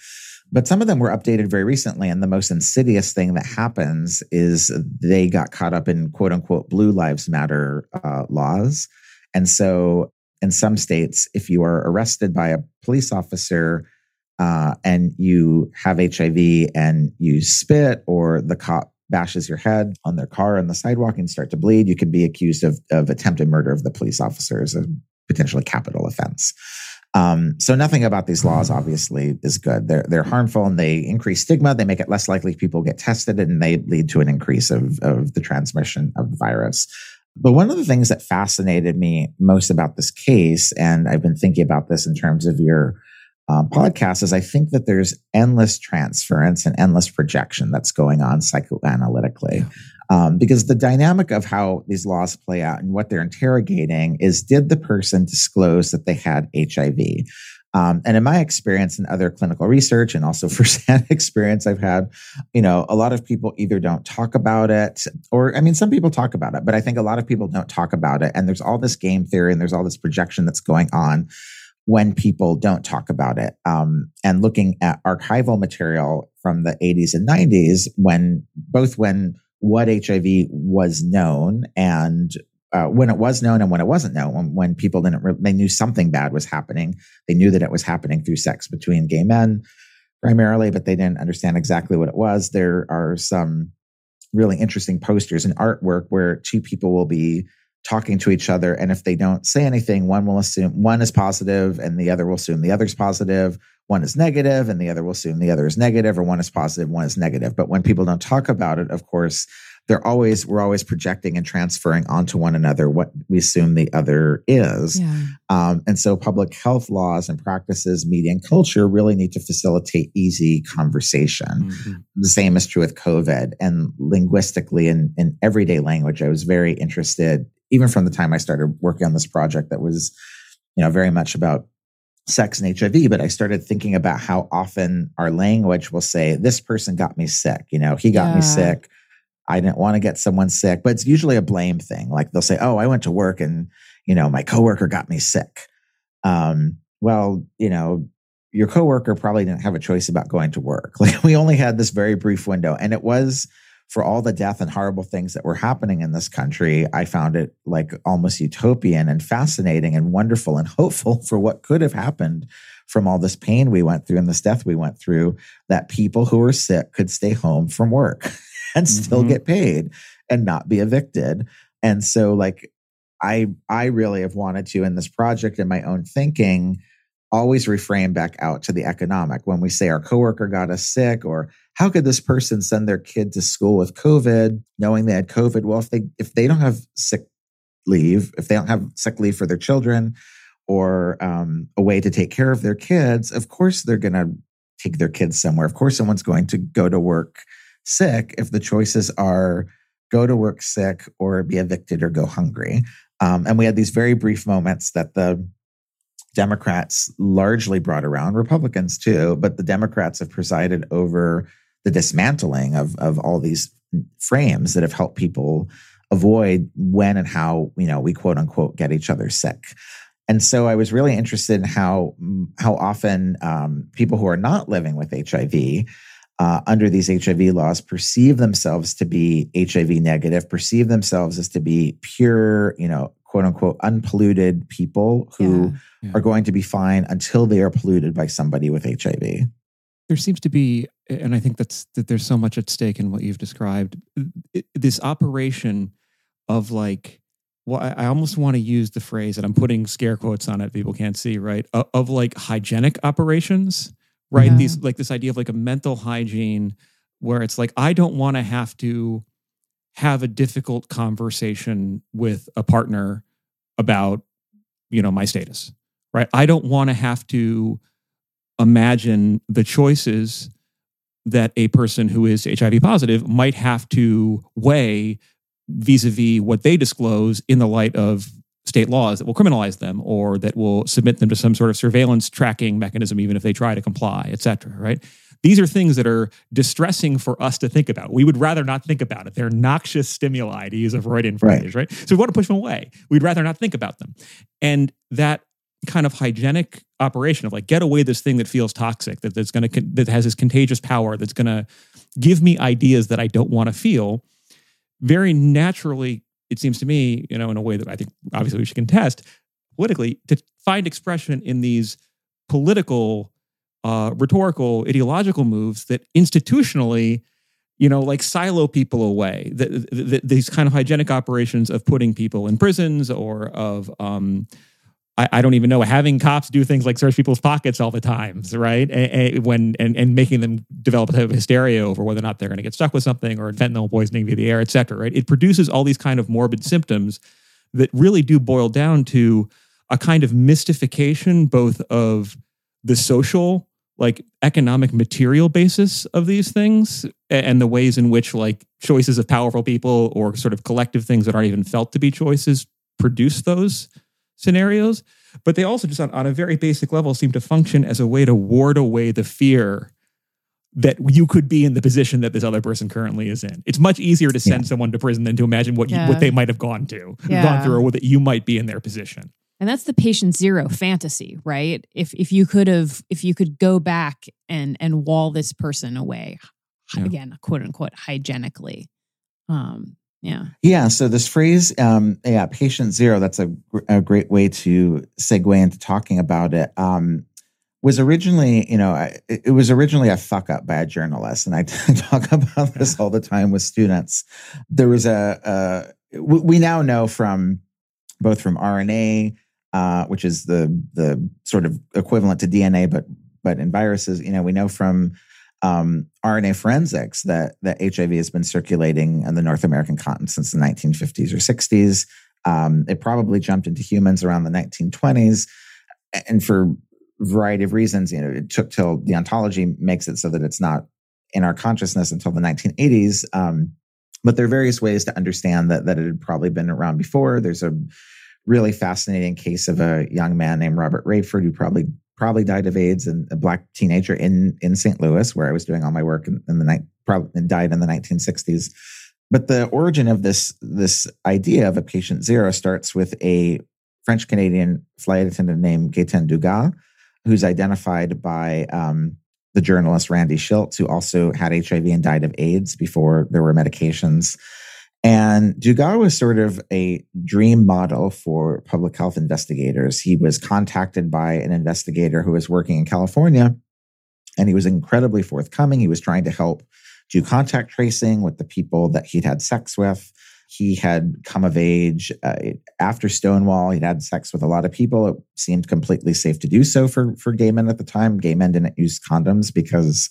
But some of them were updated very recently. And the most insidious thing that happens is they got caught up in quote unquote blue lives matter uh, laws. And so in some states, if you are arrested by a police officer uh, and you have HIV and you spit or the cop bashes your head on their car on the sidewalk and start to bleed, you can be accused of, of attempted murder of the police officers, a potentially capital offense. Um, so nothing about these laws obviously is good. They're they're harmful and they increase stigma. They make it less likely people get tested and they lead to an increase of of the transmission of the virus. But one of the things that fascinated me most about this case, and I've been thinking about this in terms of your um, podcast, is I think that there's endless transference and endless projection that's going on psychoanalytically. Um, because the dynamic of how these laws play out and what they're interrogating is did the person disclose that they had HIV? Um, and in my experience and other clinical research and also firsthand experience I've had, you know, a lot of people either don't talk about it or, I mean, some people talk about it, but I think a lot of people don't talk about it. And there's all this game theory and there's all this projection that's going on when people don't talk about it. Um, and looking at archival material from the 80s and 90s, when both when what HIV was known and uh, when it was known and when it wasn't known, when, when people didn't, re- they knew something bad was happening. They knew that it was happening through sex between gay men primarily, but they didn't understand exactly what it was. There are some really interesting posters and artwork where two people will be talking to each other. And if they don't say anything, one will assume one is positive and the other will assume the other's positive. One is negative and the other will assume the other is negative, or one is positive, one is negative. But when people don't talk about it, of course, they're always we're always projecting and transferring onto one another what we assume the other is yeah. um, and so public health laws and practices media and culture really need to facilitate easy conversation mm-hmm. the same is true with covid and linguistically in, in everyday language i was very interested even from the time i started working on this project that was you know very much about sex and HIV, but I started thinking about how often our language will say, This person got me sick. You know, he got yeah. me sick. I didn't want to get someone sick, but it's usually a blame thing. Like they'll say, "Oh, I went to work and you know my coworker got me sick." Um, well, you know, your coworker probably didn't have a choice about going to work. Like we only had this very brief window, and it was for all the death and horrible things that were happening in this country. I found it like almost utopian and fascinating and wonderful and hopeful for what could have happened from all this pain we went through and this death we went through. That people who were sick could stay home from work. and still mm-hmm. get paid and not be evicted. And so like I I really have wanted to in this project in my own thinking always reframe back out to the economic when we say our coworker got us sick or how could this person send their kid to school with covid knowing they had covid well if they if they don't have sick leave if they don't have sick leave for their children or um, a way to take care of their kids of course they're going to take their kids somewhere of course someone's going to go to work sick if the choices are go to work sick or be evicted or go hungry. Um, and we had these very brief moments that the Democrats largely brought around, Republicans too, but the Democrats have presided over the dismantling of, of all these frames that have helped people avoid when and how, you know, we quote unquote get each other sick. And so I was really interested in how how often um, people who are not living with HIV uh, under these HIV laws perceive themselves to be HIV negative, perceive themselves as to be pure, you know, quote unquote, unpolluted people who yeah, yeah. are going to be fine until they are polluted by somebody with HIV. There seems to be, and I think that's that there's so much at stake in what you've described. It, this operation of like, well, I, I almost want to use the phrase, and I'm putting scare quotes on it. People can't see, right? Of, of like hygienic operations right? Yeah. These like this idea of like a mental hygiene where it's like I don't want to have to have a difficult conversation with a partner about you know my status, right? I don't want to have to imagine the choices that a person who is HIV positive might have to weigh vis-a-vis what they disclose in the light of state laws that will criminalize them or that will submit them to some sort of surveillance tracking mechanism, even if they try to comply, et cetera, right? These are things that are distressing for us to think about. We would rather not think about it. They're noxious stimuli, to use a Freudian phrase, right. right? So we want to push them away. We'd rather not think about them. And that kind of hygienic operation of like get away this thing that feels toxic, that that's going to that has this contagious power, that's going to give me ideas that I don't want to feel, very naturally it seems to me, you know, in a way that I think obviously we should contest politically, to find expression in these political, uh, rhetorical, ideological moves that institutionally, you know, like silo people away. The, the, the, these kind of hygienic operations of putting people in prisons or of um, I, I, don't even know having cops do things like search people's pockets all the times, right? And, when and, and making them develop a type of hysteria over whether or not they're going to get stuck with something or fentanyl poisoning via the air, et cetera, right? It produces all these kind of morbid symptoms that really do boil down to a kind of mystification both of the social like economic material basis of these things and the ways in which like choices of powerful people or sort of collective things that aren't even felt to be choices produce those scenarios but they also just on, on a very basic level seem to function as a way to ward away the fear that you could be in the position that this other person currently is in. It's much easier to send yeah. someone to prison than to imagine what yeah. what they might have gone to, yeah. gone through, or that you might be in their position. And that's the patient zero fantasy, right? If if you could have if you could go back and and wall this person away, again, quote unquote, hygienically. Um, yeah. Yeah. So this phrase, um, yeah, patient zero, that's a, a great way to segue into talking about it. Um, was originally, you know, it, was originally a fuck up by a journalist, and I talk about this all the time with students. There was a, a we now know from both from RNA, uh, which is the the sort of equivalent to DNA, but but in viruses, you know, we know from um, RNA forensics that that HIV has been circulating on the North American continent since the 1950s or 60s. Um, it probably jumped into humans around the 1920s, and for variety of reasons. You know, it took till the ontology makes it so that it's not in our consciousness until the 1980s. Um, but there are various ways to understand that that it had probably been around before. There's a really fascinating case of a young man named Robert Rayford who probably probably died of AIDS and a black teenager in in St. Louis, where I was doing all my work in, in the night. Probably died in the 1960s. But the origin of this this idea of a patient zero starts with a French Canadian flight attendant named Gaetan Dugas, who's identified by um, the journalist Randy Shilts, who also had HIV and died of AIDS before there were medications. And Dugas was sort of a dream model for public health investigators. He was contacted by an investigator who was working in California, and he was incredibly forthcoming. He was trying to help do contact tracing with the people that he'd had sex with. He had come of age uh, after Stonewall. He'd had sex with a lot of people. It seemed completely safe to do so for, for gay men at the time. Gay men didn't use condoms because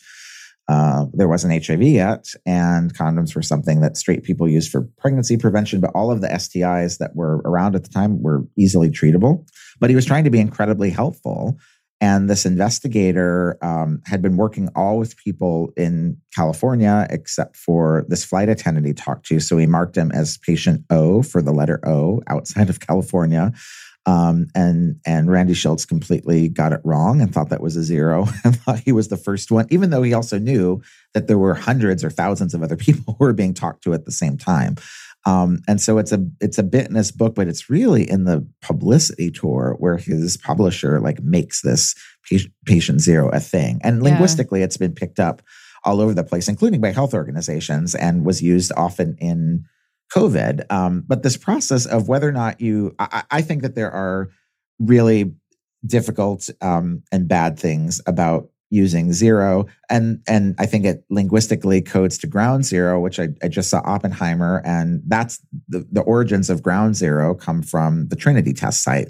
uh, there wasn't HIV yet, and condoms were something that straight people used for pregnancy prevention. But all of the STIs that were around at the time were easily treatable. But he was trying to be incredibly helpful and this investigator um, had been working all with people in California, except for this flight attendant he talked to. So he marked him as patient O for the letter O outside of California. Um, and and Randy Shilts completely got it wrong and thought that was a zero and thought he was the first one, even though he also knew that there were hundreds or thousands of other people who were being talked to at the same time. Um, and so it's a it's a bit in this book, but it's really in the publicity tour where his publisher like makes this patient, patient zero a thing. And linguistically, yeah. it's been picked up all over the place, including by health organizations, and was used often in COVID. Um, but this process of whether or not you, I, I think that there are really difficult um, and bad things about using zero. And and i think it linguistically codes to ground zero which i, I just saw oppenheimer. And that's the, the origins of ground zero come from the trinity test site.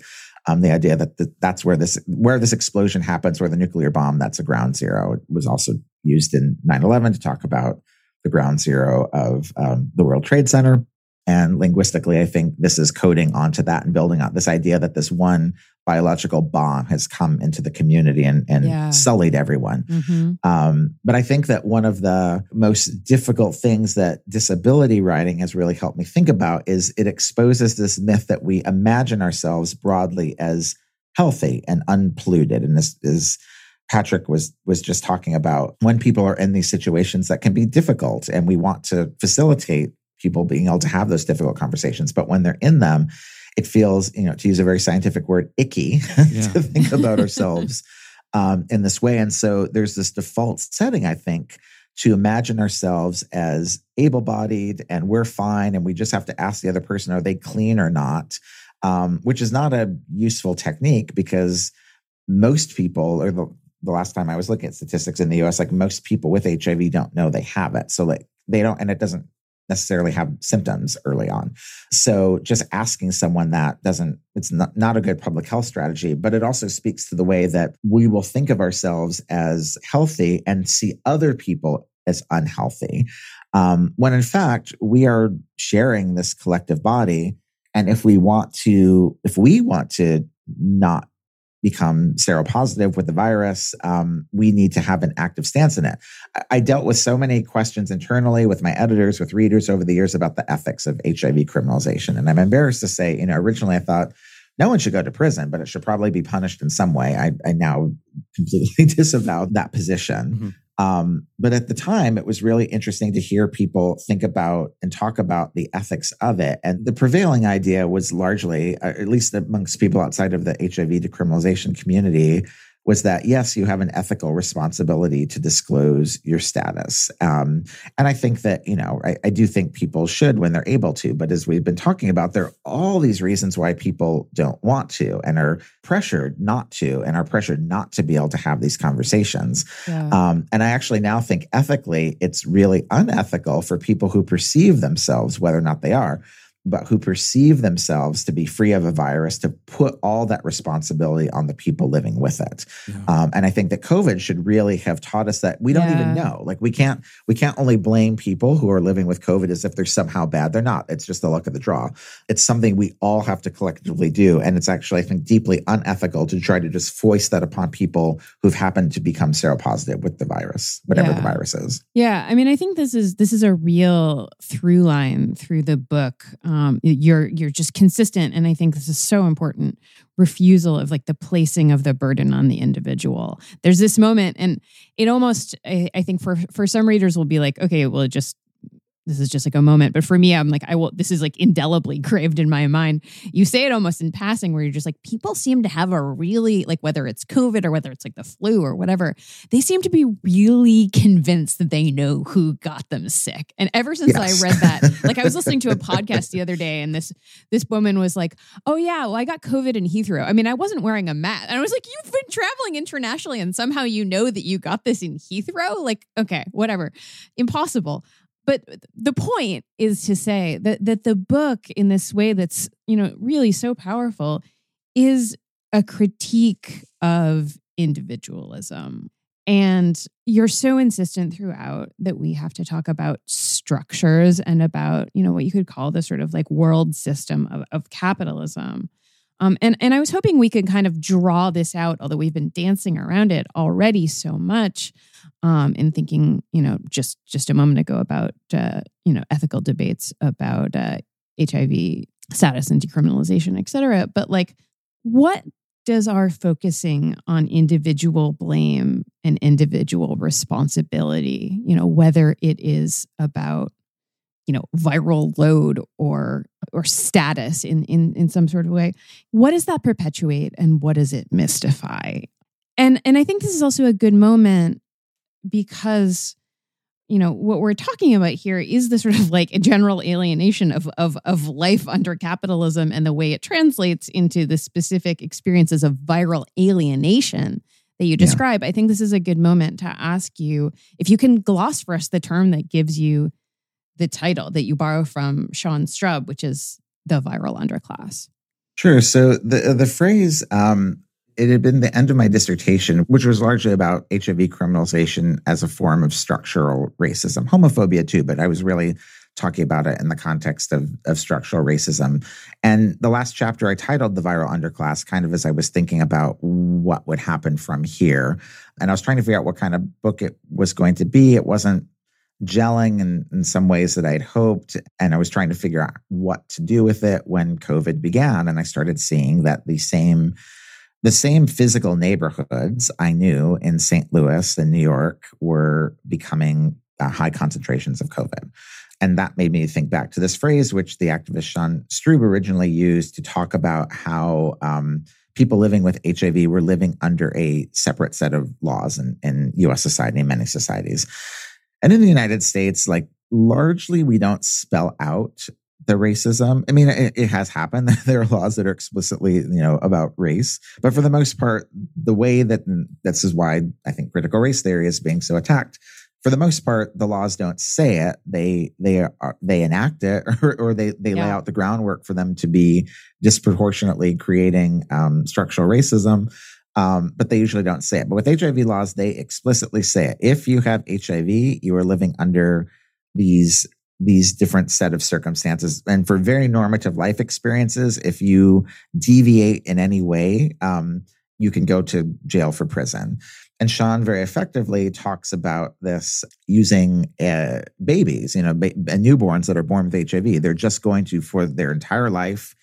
Um, the idea that the, that's where this where this explosion happens where the nuclear bomb that's a ground zero. It was also used in 9-11 to talk about the ground zero of um, the world trade center and linguistically, I think this is coding onto that and building out this idea that this one biological bomb has come into the community and, and yeah. sullied everyone. Mm-hmm. Um, but I think that one of the most difficult things that disability writing has really helped me think about is it exposes this myth that we imagine ourselves broadly as healthy and unpolluted. And this is Patrick was was just talking about when people are in these situations that can be difficult and we want to facilitate people being able to have those difficult conversations. But when they're in them, it feels, you know, to use a very scientific word, icky yeah. to think about ourselves um, in this way. And so there's this default setting, I think, to imagine ourselves as able bodied and we're fine. And we just have to ask the other person, are they clean or not? Um, which is not a useful technique because most people, or the, the last time I was looking at statistics in the US, like most people with HIV don't know they have it. So like they don't, and it doesn't necessarily have symptoms early on. So just asking someone that doesn't, it's not, not a good public health strategy, but it also speaks to the way that we will think of ourselves as healthy and see other people as unhealthy. Um, when in fact, we are sharing this collective body. And if we want to, if we want to not become seropositive with the virus, um, we need to have an active stance in it. I, I dealt with so many questions internally with my editors, with readers over the years about the ethics of HIV criminalization. And I'm embarrassed to say, you know, originally I thought no one should go to prison, but it should probably be punished in some way. I, I now completely disavow that position. Mm-hmm. Um, but at the time, it was really interesting to hear people think about and talk about the ethics of it. And the prevailing idea was largely, uh, at least amongst people outside of the HIV decriminalization community, was that yes, you have an ethical responsibility to disclose your status. Um, and I think that, you know, I, I, do think people should when they're able to. But as we've been talking about, there are all these reasons why people don't want to and are pressured not to and are pressured not to be able to have these conversations. Yeah. Um, and I actually now think ethically, it's really unethical for people who perceive themselves, whether or not they are, but who perceive themselves to be free of a virus to put all that responsibility on the people living with it. Yeah. um, and i think that covid should really have taught us that we don't yeah. even know. Like we can't we can't only blame people who are living with covid as if they're somehow bad. They're not. It's just the luck of the draw. It's something we all have to collectively do. And it's actually i think deeply unethical to try to just foist that upon people who've happened to become seropositive with the virus whatever yeah. the virus is. Yeah. I mean i think this is this is a real through line through the book um, Um, you're you're just consistent. And i think this is so important. Refusal of like the placing of the burden on the individual. There's this moment and it almost I, I think for for some readers will be like okay well just this is just like a moment but for me i'm like i will this is like indelibly craved in my mind. You say it almost in passing where you're just like people seem to have a really like whether it's covid or whether it's like the flu or whatever they seem to be really convinced that they know who got them sick. And ever since yes. i read that like i was listening to a podcast the other day and this this woman was like oh yeah well i got covid in heathrow i mean i wasn't wearing a mask. And i was like you've been traveling internationally and somehow you know that you got this in heathrow? Like okay whatever. Impossible but the point is to say that that the book in this way that's you know really so powerful is a critique of individualism. And you're so insistent throughout that we have to talk about structures and about you know what you could call the sort of like world system of, of capitalism. Um, and and I was hoping we could kind of draw this out, although we've been dancing around it already so much, um, and thinking, you know, just just a moment ago about uh, you know ethical debates about uh, HIV status and decriminalization, et cetera. But like, what does our focusing on individual blame and individual responsibility, you know, whether it is about you know viral load or or status in in in some sort of way what does that perpetuate and what does it mystify and and i think this is also a good moment because you know what we're talking about here is the sort of like a general alienation of of of life under capitalism and the way it translates into the specific experiences of viral alienation that you describe yeah. i think this is a good moment to ask you if you can gloss for us the term that gives you the title that you borrow from Sean Strub, which is the viral underclass. Sure. So the the phrase um, it had been the end of my dissertation, which was largely about HIV criminalization as a form of structural racism, homophobia too, but I was really talking about it in the context of, of structural racism. And the last chapter I titled The Viral Underclass, kind of as I was thinking about what would happen from here. And I was trying to figure out what kind of book it was going to be. It wasn't gelling in, in some ways that I'd hoped. And I was trying to figure out what to do with it when COVID began. And I started seeing that the same the same physical neighborhoods I knew in St. Louis and New York were becoming uh, high concentrations of COVID. And that made me think back to this phrase, which the activist Sean Strub originally used to talk about how um, people living with HIV were living under a separate set of laws in, in US society and many societies. And in the United States, like largely we don't spell out the racism. I mean, it, it, has happened. there are laws that are explicitly, you know, about race, but for the most part, the way that this is why I think critical race theory is being so attacked. for the most part, the laws don't say it; they they are they enact it, or, or they they yeah. lay out the groundwork for them to be disproportionately creating um, structural racism. Um, but they usually don't say it. But with HIV laws, they explicitly say it. If you have HIV, you are living under these these different set of circumstances. And for very normative life experiences, if you deviate in any way, um, you can go to jail for prison. And Sean very effectively talks about this using uh, babies, you know, ba- newborns that are born with HIV. They're just going to, for their entire life,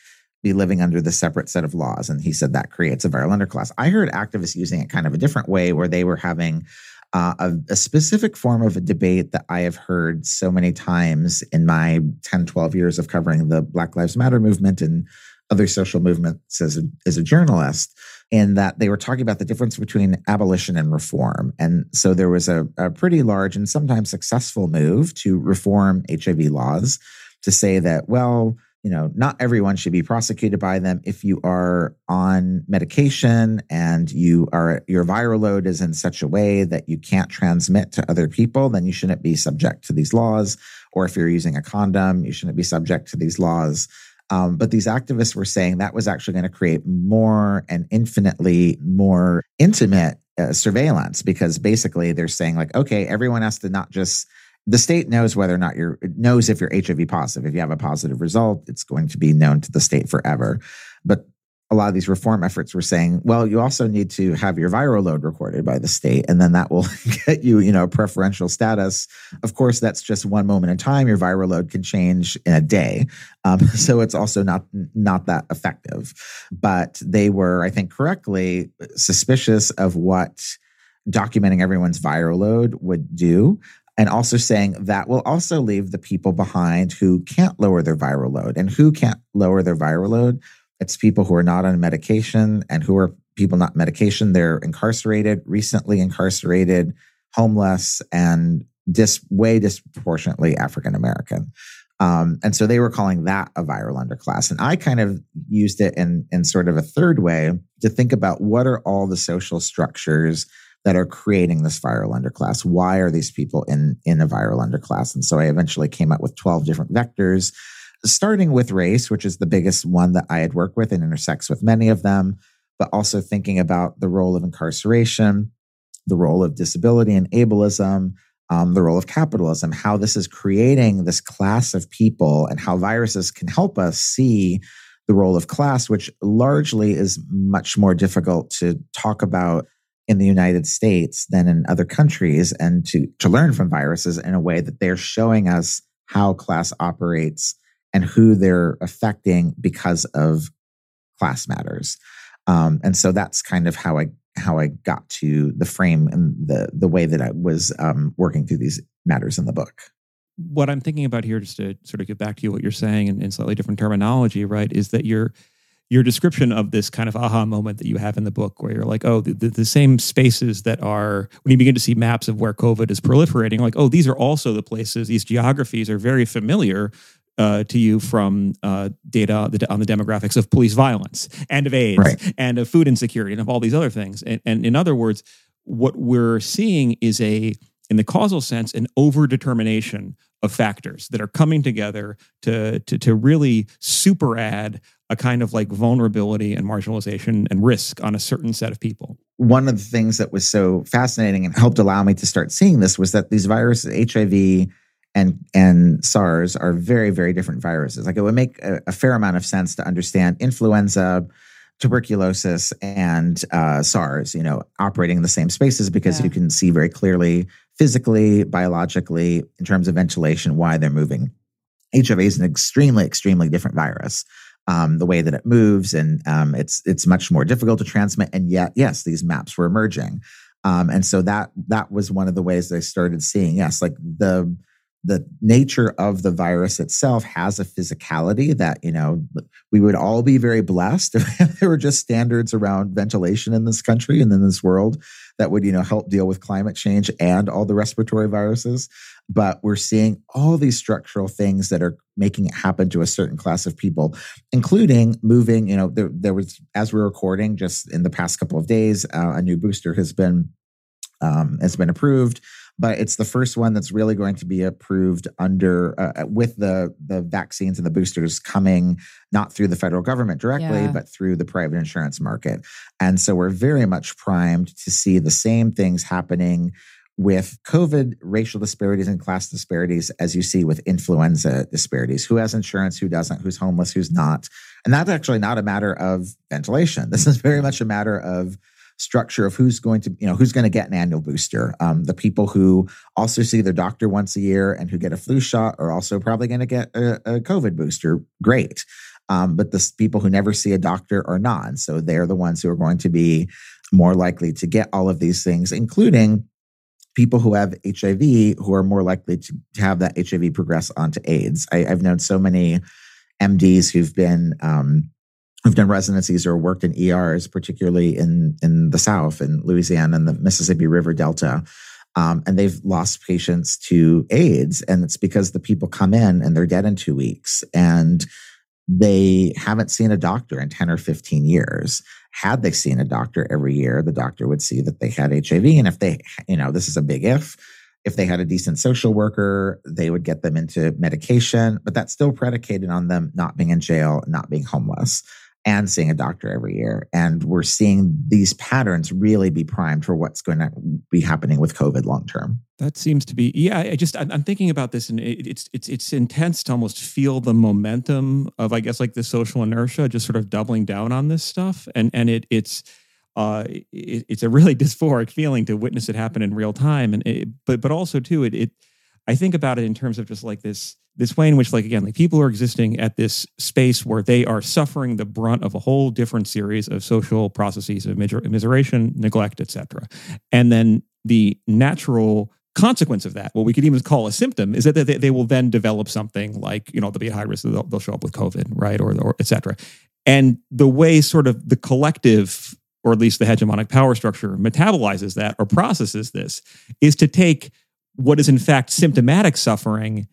be living under the separate set of laws. And he said that creates a viral underclass. I heard activists using it kind of a different way where they were having uh, a, a, specific form of a debate that I have heard so many times in my 10, 12 years of covering the Black Lives Matter movement and other social movements as a, as a journalist, in that they were talking about the difference between abolition and reform. And so there was a, a pretty large and sometimes successful move to reform HIV laws to say that, well, you know, not everyone should be prosecuted by them. If you are on medication and you are your viral load is in such a way that you can't transmit to other people, then you shouldn't be subject to these laws. Or if you're using a condom, you shouldn't be subject to these laws. Um, but these activists were saying that was actually going to create more and infinitely more intimate uh, surveillance because basically they're saying like, okay, everyone has to not just the state knows whether or not you're knows if you're HIV positive. If you have a positive result, it's going to be known to the state forever. But a lot of these reform efforts were saying, well, you also need to have your viral load recorded by the state, and then that will get you, you know, preferential status. Of course, that's just one moment in time. Your viral load can change in a day, um, so it's also not not that effective. But they were, I think, correctly suspicious of what documenting everyone's viral load would do and also saying that will also leave the people behind who can't lower their viral load. And who can't lower their viral load? It's people who are not on medication and who are people not medication. They're incarcerated, recently incarcerated, homeless, and dis- way disproportionately African American. Um, and so they were calling that a viral underclass. And I kind of used it in, in sort of a third way to think about what are all the social structures that are creating this viral underclass. Why are these people in, in a viral underclass? And so I eventually came up with 12 different vectors, starting with race, which is the biggest one that I had worked with and intersects with many of them, but also thinking about the role of incarceration, the role of disability and ableism, um, the role of capitalism, how this is creating this class of people, and how viruses can help us see the role of class, which largely is much more difficult to talk about in the United States than in other countries and to, to learn from viruses in a way that they're showing us how class operates and who they're affecting because of class matters. Um, and so that's kind of how I how I got to the frame and the the way that I was um, working through these matters in the book. What I'm thinking about here, just to sort of get back to you, what you're saying in, in slightly different terminology, right, is that you're your description of this kind of aha moment that you have in the book where you're like, oh, the, the, same spaces that are, when you begin to see maps of where COVID is proliferating, like, oh, these are also the places, these geographies are very familiar uh, to you from uh, data on the demographics of police violence and of AIDS right. and of food insecurity and of all these other things. And, and in other words, what we're seeing is a, in the causal sense, an overdetermination of factors that are coming together to, to, to really super add a kind of like vulnerability and marginalization and risk on a certain set of people. One of the things that was so fascinating and helped allow me to start seeing this was that these viruses, HIV and and SARS, are very very different viruses. Like it would make a, a fair amount of sense to understand influenza, tuberculosis, and uh, SARS, you know, operating in the same spaces because yeah. you can see very clearly physically, biologically, in terms of ventilation, why they're moving. HIV is an extremely, extremely different virus um, the way that it moves, and um, it's it's much more difficult to transmit. And yet, yes, these maps were emerging, um, and so that that was one of the ways I started seeing yes, like the the nature of the virus itself has a physicality that you know we would all be very blessed if there were just standards around ventilation in this country and in this world that would you know help deal with climate change and all the respiratory viruses but we're seeing all these structural things that are making it happen to a certain class of people including moving you know there, there was as we're recording just in the past couple of days uh, a new booster has been Um, it's been approved, but it's the first one that's really going to be approved under uh, with the the vaccines and the boosters coming not through the federal government directly, yeah. but through the private insurance market. And so we're very much primed to see the same things happening with COVID, racial disparities and class disparities, as you see with influenza disparities. Who has insurance, who doesn't, who's homeless, who's not. And that's actually not a matter of ventilation. This is very much a matter of structure of who's going to, you know, who's going to get an annual booster. Um, the people who also see their doctor once a year and who get a flu shot are also probably going to get a, a, COVID booster. Great. Um, but the people who never see a doctor are not. So they're the ones who are going to be more likely to get all of these things, including people who have HIV who are more likely to, to have that HIV progress onto AIDS. I, have known so many MDs who've been um, who've done residencies or worked in ERs, particularly in in the South, in Louisiana and the Mississippi River Delta. Um, and they've lost patients to AIDS, and it's because the people come in and they're dead in two weeks, and they haven't seen a doctor in 10 or 15 years. Had they seen a doctor every year, the doctor would see that they had HIV. And if they, you know, this is a big if, if they had a decent social worker, they would get them into medication, but that's still predicated on them not being in jail, not being homeless and seeing a doctor every year. And we're seeing these patterns really be primed for what's going to be happening with COVID long term. That seems to be, yeah. I just I'm thinking about this, and it's it's it's intense to almost feel the momentum of I guess like the social inertia, just sort of doubling down on this stuff, and and it it's. Uh, it, it's a really dysphoric feeling to witness it happen in real time, and it, but but also too, it, it I think about it in terms of just like this this way in which like again like people are existing at this space where they are suffering the brunt of a whole different series of social processes of immiseration neglect etc and then the natural consequence of that what we could even call a symptom is that they, they will then develop something like you know they'll be at high risk they'll, they'll show up with covid right or, or etc and the way sort of the collective or at least the hegemonic power structure metabolizes that or processes this is to take what is in fact symptomatic suffering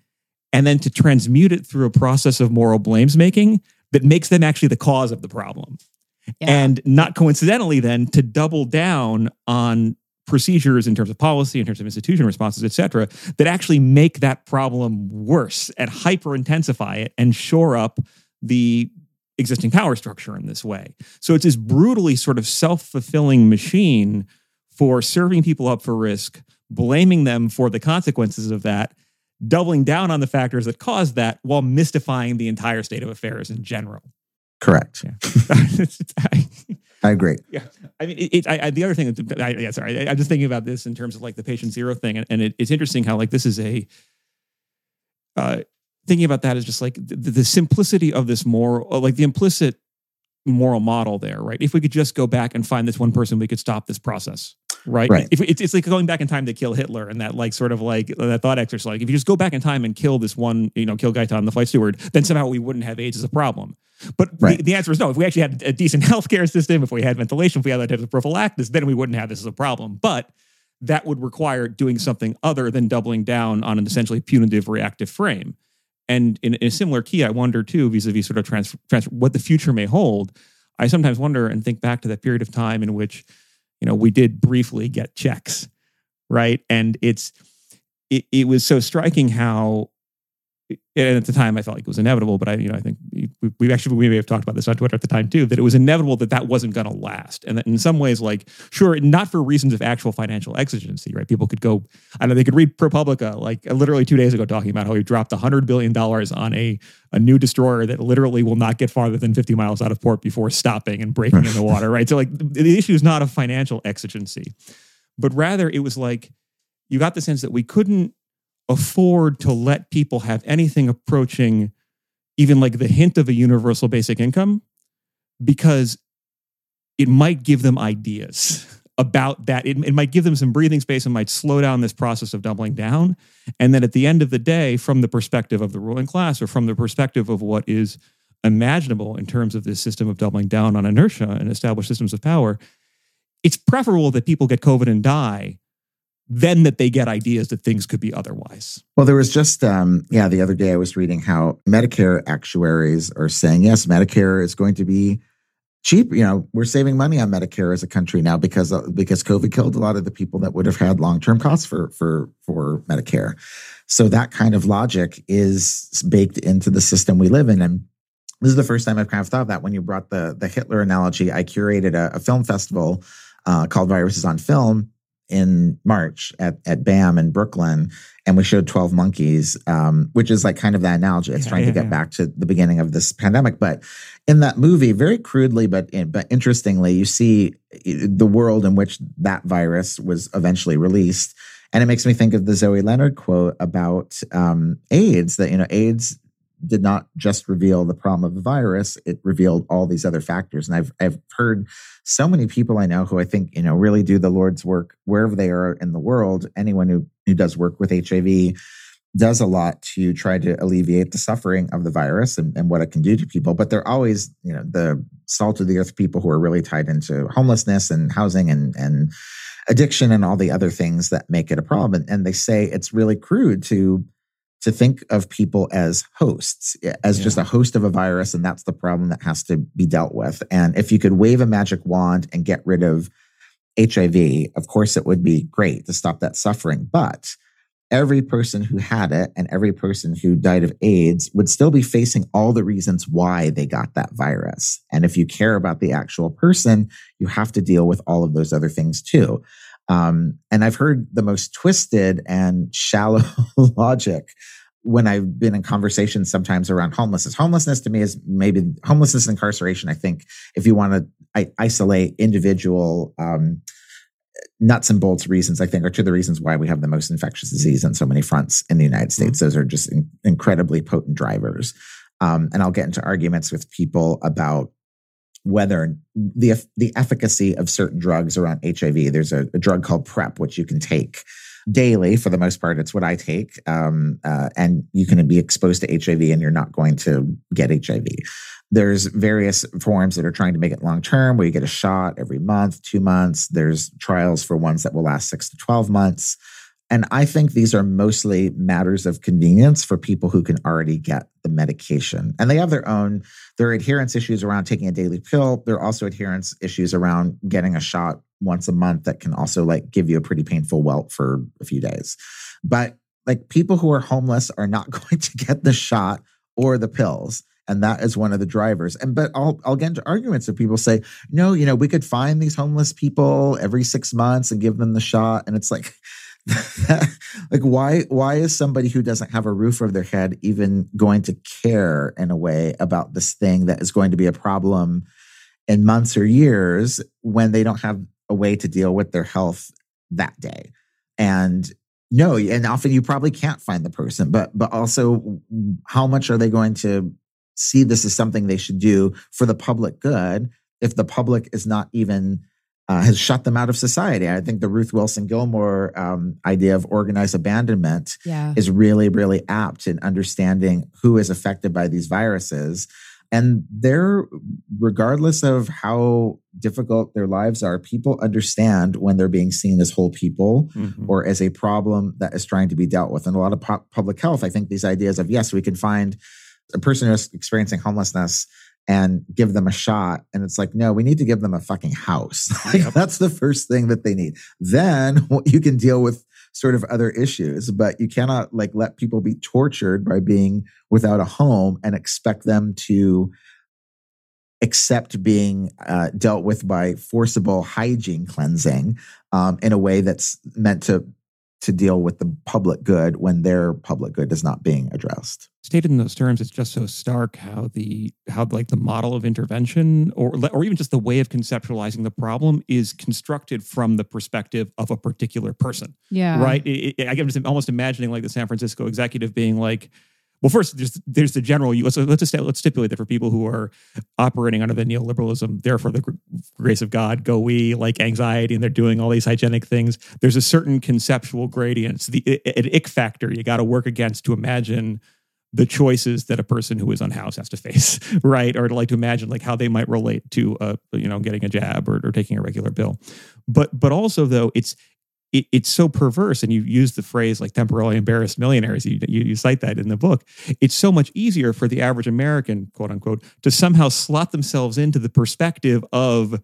and then to transmute it through a process of moral blames making that makes them actually the cause of the problem. Yeah. And not coincidentally, then to double down on procedures in terms of policy, in terms of institution responses, et cetera, that actually make that problem worse and hyper intensify it and shore up the existing power structure in this way. So it's this brutally sort of self fulfilling machine for serving people up for risk, blaming them for the consequences of that, doubling down on the factors that caused that while mystifying the entire state of affairs in general. Correct. Yeah. I agree. Yeah. I mean, it, it, I, I, the other thing, I, yeah, sorry, I, am just thinking about this in terms of like the patient zero thing. And, and it, it's interesting how like this is a, uh, thinking about that is just like the, the simplicity of this moral, uh, like the implicit moral model there, right? If we could just go back and find this one person, we could stop this process right? Right. If it's, it's like going back in time to kill Hitler and that like sort of like uh, that thought exercise. Like if you just go back in time and kill this one, you know, kill Gaetan, the flight steward, then somehow we wouldn't have AIDS as a problem. But right. the, the, answer is no. If we actually had a decent healthcare system, if we had ventilation, if we had other types of prophylaxis, then we wouldn't have this as a problem. But that would require doing something other than doubling down on an essentially punitive reactive frame. And in, in a similar key, I wonder too, vis-a-vis sort of trans, trans, what the future may hold. I sometimes wonder and think back to that period of time in which you know, we did briefly get checks, right? And it's it, it was so striking how and at the time I felt like it was inevitable, but I, you know, I think we, actually we may have talked about this on Twitter at the time too, that it was inevitable that that wasn't going to last, and that in some ways, like, sure, not for reasons of actual financial exigency, right? People could go, I know they could read ProPublica like uh, literally two days ago talking about how he dropped hundred billion dollars on a a new destroyer that literally will not get farther than fifty miles out of port before stopping and breaking in the water, right? So like the issue is not a financial exigency, but rather it was like you got the sense that we couldn't afford to let people have anything approaching even like the hint of a universal basic income because it might give them ideas about that. It, it, might give them some breathing space and might slow down this process of doubling down. And then at the end of the day, from the perspective of the ruling class or from the perspective of what is imaginable in terms of this system of doubling down on inertia and established systems of power, it's preferable that people get COVID and die then that they get ideas that things could be otherwise. Well, there was just, um, yeah, the other day I was reading how Medicare actuaries are saying, yes, Medicare is going to be cheap. You know, we're saving money on Medicare as a country now because uh, because COVID killed a lot of the people that would have had long term costs for for for Medicare. So that kind of logic is baked into the system we live in, and this is the first time I've kind of thought that when you brought the the Hitler analogy. I curated a, a film festival uh, called Viruses on Film in March at, at BAM in Brooklyn, and we showed 12 monkeys, um, which is like kind of that analogy. It's yeah, trying yeah, to get yeah. back to the beginning of this pandemic. But in that movie, very crudely, but, but interestingly, you see the world in which that virus was eventually released. And it makes me think of the Zoe Leonard quote about um, AIDS that, you know, AIDS did not just reveal the problem of the virus, it revealed all these other factors. And I've I've heard so many people I know who I think, you know, really do the Lord's work wherever they are in the world. Anyone who, who does work with HIV does a lot to try to alleviate the suffering of the virus and, and what it can do to people. But they're always, you know, the salt of the earth people who are really tied into homelessness and housing and and addiction and all the other things that make it a problem. And, and they say it's really crude to to think of people as hosts, eh, as yeah. just a host of a virus, and that's the problem that has to be dealt with. And if you could wave a magic wand and get rid of HIV, of course, it would be great to stop that suffering. But every person who had it and every person who died of AIDS would still be facing all the reasons why they got that virus. And if you care about the actual person, you have to deal with all of those other things too. Um, and I've heard the most twisted and shallow logic when I've been in conversations sometimes around homelessness. Homelessness to me is maybe homelessness and incarceration. I think if you want to isolate individual um, nuts and bolts reasons, I think are two of the reasons why we have the most infectious disease on so many fronts in the United mm-hmm. States. Those are just in- incredibly potent drivers. Um, and I'll get into arguments with people about whether the the efficacy of certain drugs around HIV. There's a, a, drug called PrEP, which you can take daily for the most part. It's what I take, um, uh, and you can be exposed to HIV, and you're not going to get HIV. There's various forms that are trying to make it long term, where you get a shot every month, two months. There's trials for ones that will last six to twelve months. And I think these are mostly matters of convenience for people who can already get the medication. And they have their own, their adherence issues around taking a daily pill. There are also adherence issues around getting a shot once a month that can also like give you a pretty painful welt for a few days. But like people who are homeless are not going to get the shot or the pills and that is one of the drivers and but i'll i'll get into arguments if people say no you know we could find these homeless people every six months and give them the shot and it's like like why why is somebody who doesn't have a roof over their head even going to care in a way about this thing that is going to be a problem in months or years when they don't have a way to deal with their health that day? And no and often you probably can't find the person but but also how much are they going to see this as something they should do for the public good if the public is not even uh, has shut them out of society. I think the Ruth Wilson Gilmore um, idea of organized abandonment yeah. is really, really apt in understanding who is affected by these viruses. And they're, regardless of how difficult their lives are, people understand when they're being seen as whole people mm-hmm. or as a problem that is trying to be dealt with. And a lot of pu- public health, I think these ideas of, yes, we can find a person who's experiencing homelessness and give them a shot. And it's like, no, we need to give them a fucking house. like, yep. That's the first thing that they need. Then you can deal with sort of other issues, but you cannot like let people be tortured by being without a home and expect them to accept being uh, dealt with by forcible hygiene cleansing um, in a way that's meant to to deal with the public good when their public good is not being addressed. Stated in those terms, it's just so stark how the how like the model of intervention or or even just the way of conceptualizing the problem is constructed from the perspective of a particular person. Yeah. Right. It, it, I can just almost imagining like the San Francisco executive being like, well, first there's there's the general. Let's let's let's stipulate that for people who are operating under the neoliberalism, therefore the grace of God, go we like anxiety, and they're doing all these hygienic things. There's a certain conceptual gradient, the an ick factor you got to work against to imagine the choices that a person who is unhoused has to face, right? Or to like to imagine like how they might relate to uh you know getting a jab or, or taking a regular bill. But but also though it's it, it's so perverse. And you use the phrase like temporarily embarrassed millionaires. You, you, you cite that in the book. It's so much easier for the average American, quote unquote, to somehow slot themselves into the perspective of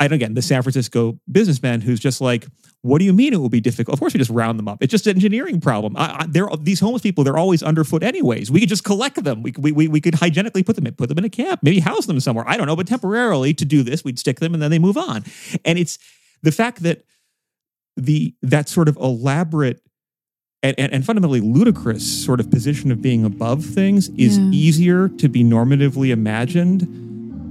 and again, the San Francisco businessman who's just like, what do you mean it will be difficult? Of course, we just round them up. It's just an engineering problem. I, I, they're these homeless people. They're always underfoot, anyways. We could just collect them. We, we, we could hygienically put them in, put them in a camp, maybe house them somewhere. I don't know, but temporarily to do this, we'd stick them and then they move on. And it's the fact that the that sort of elaborate and, and, and, fundamentally ludicrous sort of position of being above things is yeah. easier to be normatively imagined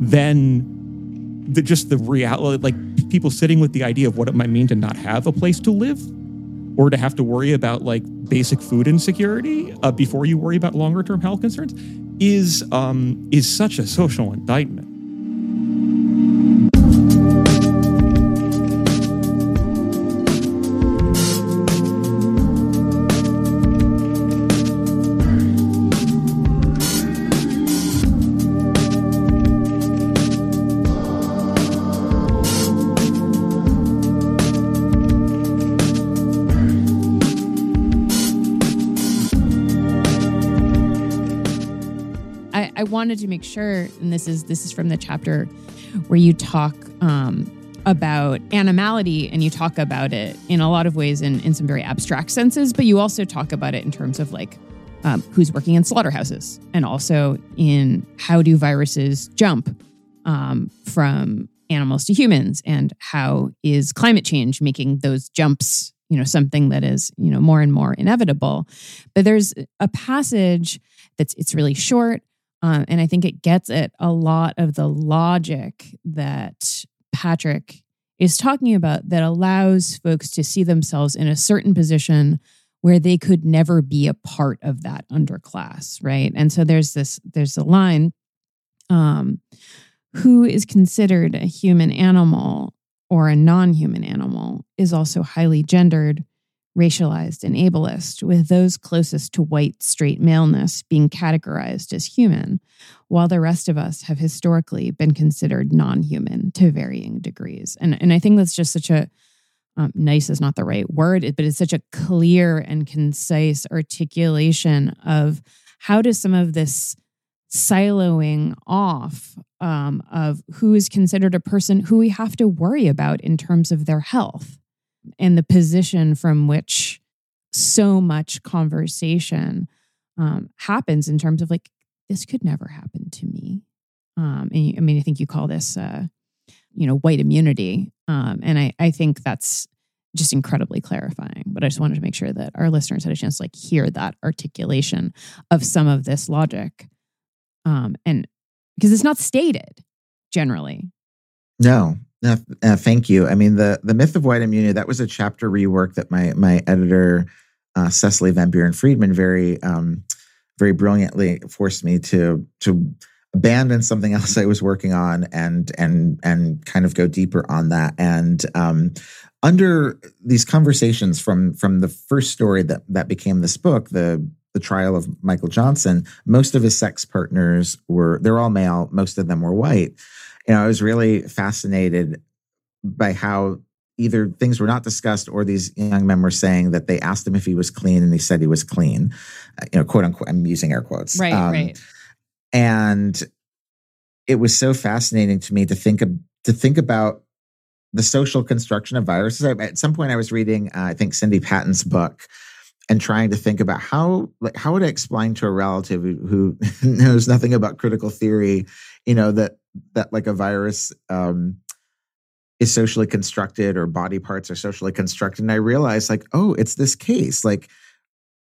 than the, just the reality, like people sitting with the idea of what it might mean to not have a place to live or to have to worry about like basic food insecurity uh, before you worry about longer term health concerns is um, is such a social indictment. Wanted to make sure, and this is this is from the chapter where you talk um, about animality and you talk about it in a lot of ways in, in some very abstract senses, but you also talk about it in terms of like um, who's working in slaughterhouses and also in how do viruses jump um, from animals to humans and how is climate change making those jumps you know something that is you know more and more inevitable. But there's a passage that's it's really short um, and I think it gets at a lot of the logic that Patrick is talking about that allows folks to see themselves in a certain position where they could never be a part of that underclass, right? And so there's this there's a line um, who is considered a human animal or a non-human animal is also highly gendered racialized and ableist, with those closest to white straight maleness being categorized as human, while the rest of us have historically been considered non human to varying degrees. And, and I think that's just such a um, nice is not the right word, but it's such a clear and concise articulation of how does some of this siloing off um, of who is considered a person who we have to worry about in terms of their health and the position from which so much conversation um, happens in terms of like this could never happen to me. Um, and i mean i think you call this uh, you know white immunity. Um, and I, I think that's just incredibly clarifying but i just wanted to make sure that our listeners had a chance to like hear that articulation of some of this logic. Um, and because it's not stated generally. No uh, uh, thank you. I mean, the the myth of white immunity that was a chapter rework that my my editor uh, Cecily Van Buren Friedman very um, very brilliantly forced me to to abandon something else I was working on and and and kind of go deeper on that. And um, under these conversations from from the first story that that became this book, the the trial of Michael Johnson, most of his sex partners were they're all male, most of them were white you know, I was really fascinated by how either things were not discussed or these young men were saying that they asked him if he was clean and he said he was clean, uh, you know, quote unquote. I'm using air quotes. Right, um, right. And it was so fascinating to me to think of, to think about the social construction of viruses. At some point, I was reading, uh, I think, Cindy Patton's book, and trying to think about how like how would I explain to a relative who, who knows nothing about critical theory, you know, that that like a virus um, is socially constructed or body parts are socially constructed. And I realized like, oh, it's this case. Like